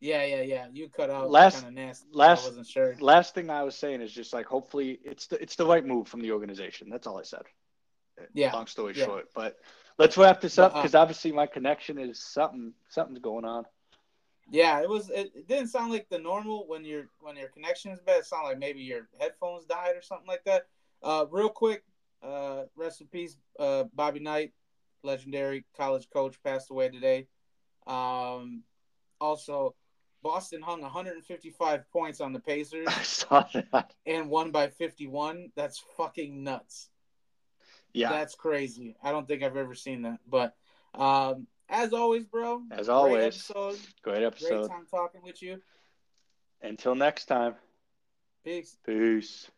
Yeah, yeah, yeah. You cut out. Last, nasty. Last, I wasn't sure. Last thing I was saying is just like hopefully it's the it's the right move from the organization. That's all I said. Yeah. Long story yeah. short, but let's wrap this up because uh, obviously my connection is something something's going on. Yeah, it was. It, it, didn't sound like the normal when your when your connection is bad. It sounded like maybe your headphones died or something like that. Uh, real quick, uh, rest in peace, uh, Bobby Knight, legendary college coach, passed away today. Um, also, Boston hung 155 points on the Pacers. (laughs) I saw that. And won by 51. That's fucking nuts. Yeah. That's crazy. I don't think I've ever seen that. But um, as always, bro. As always. Great episode. Great episode. Great time talking with you. Until next time. Peace. Peace.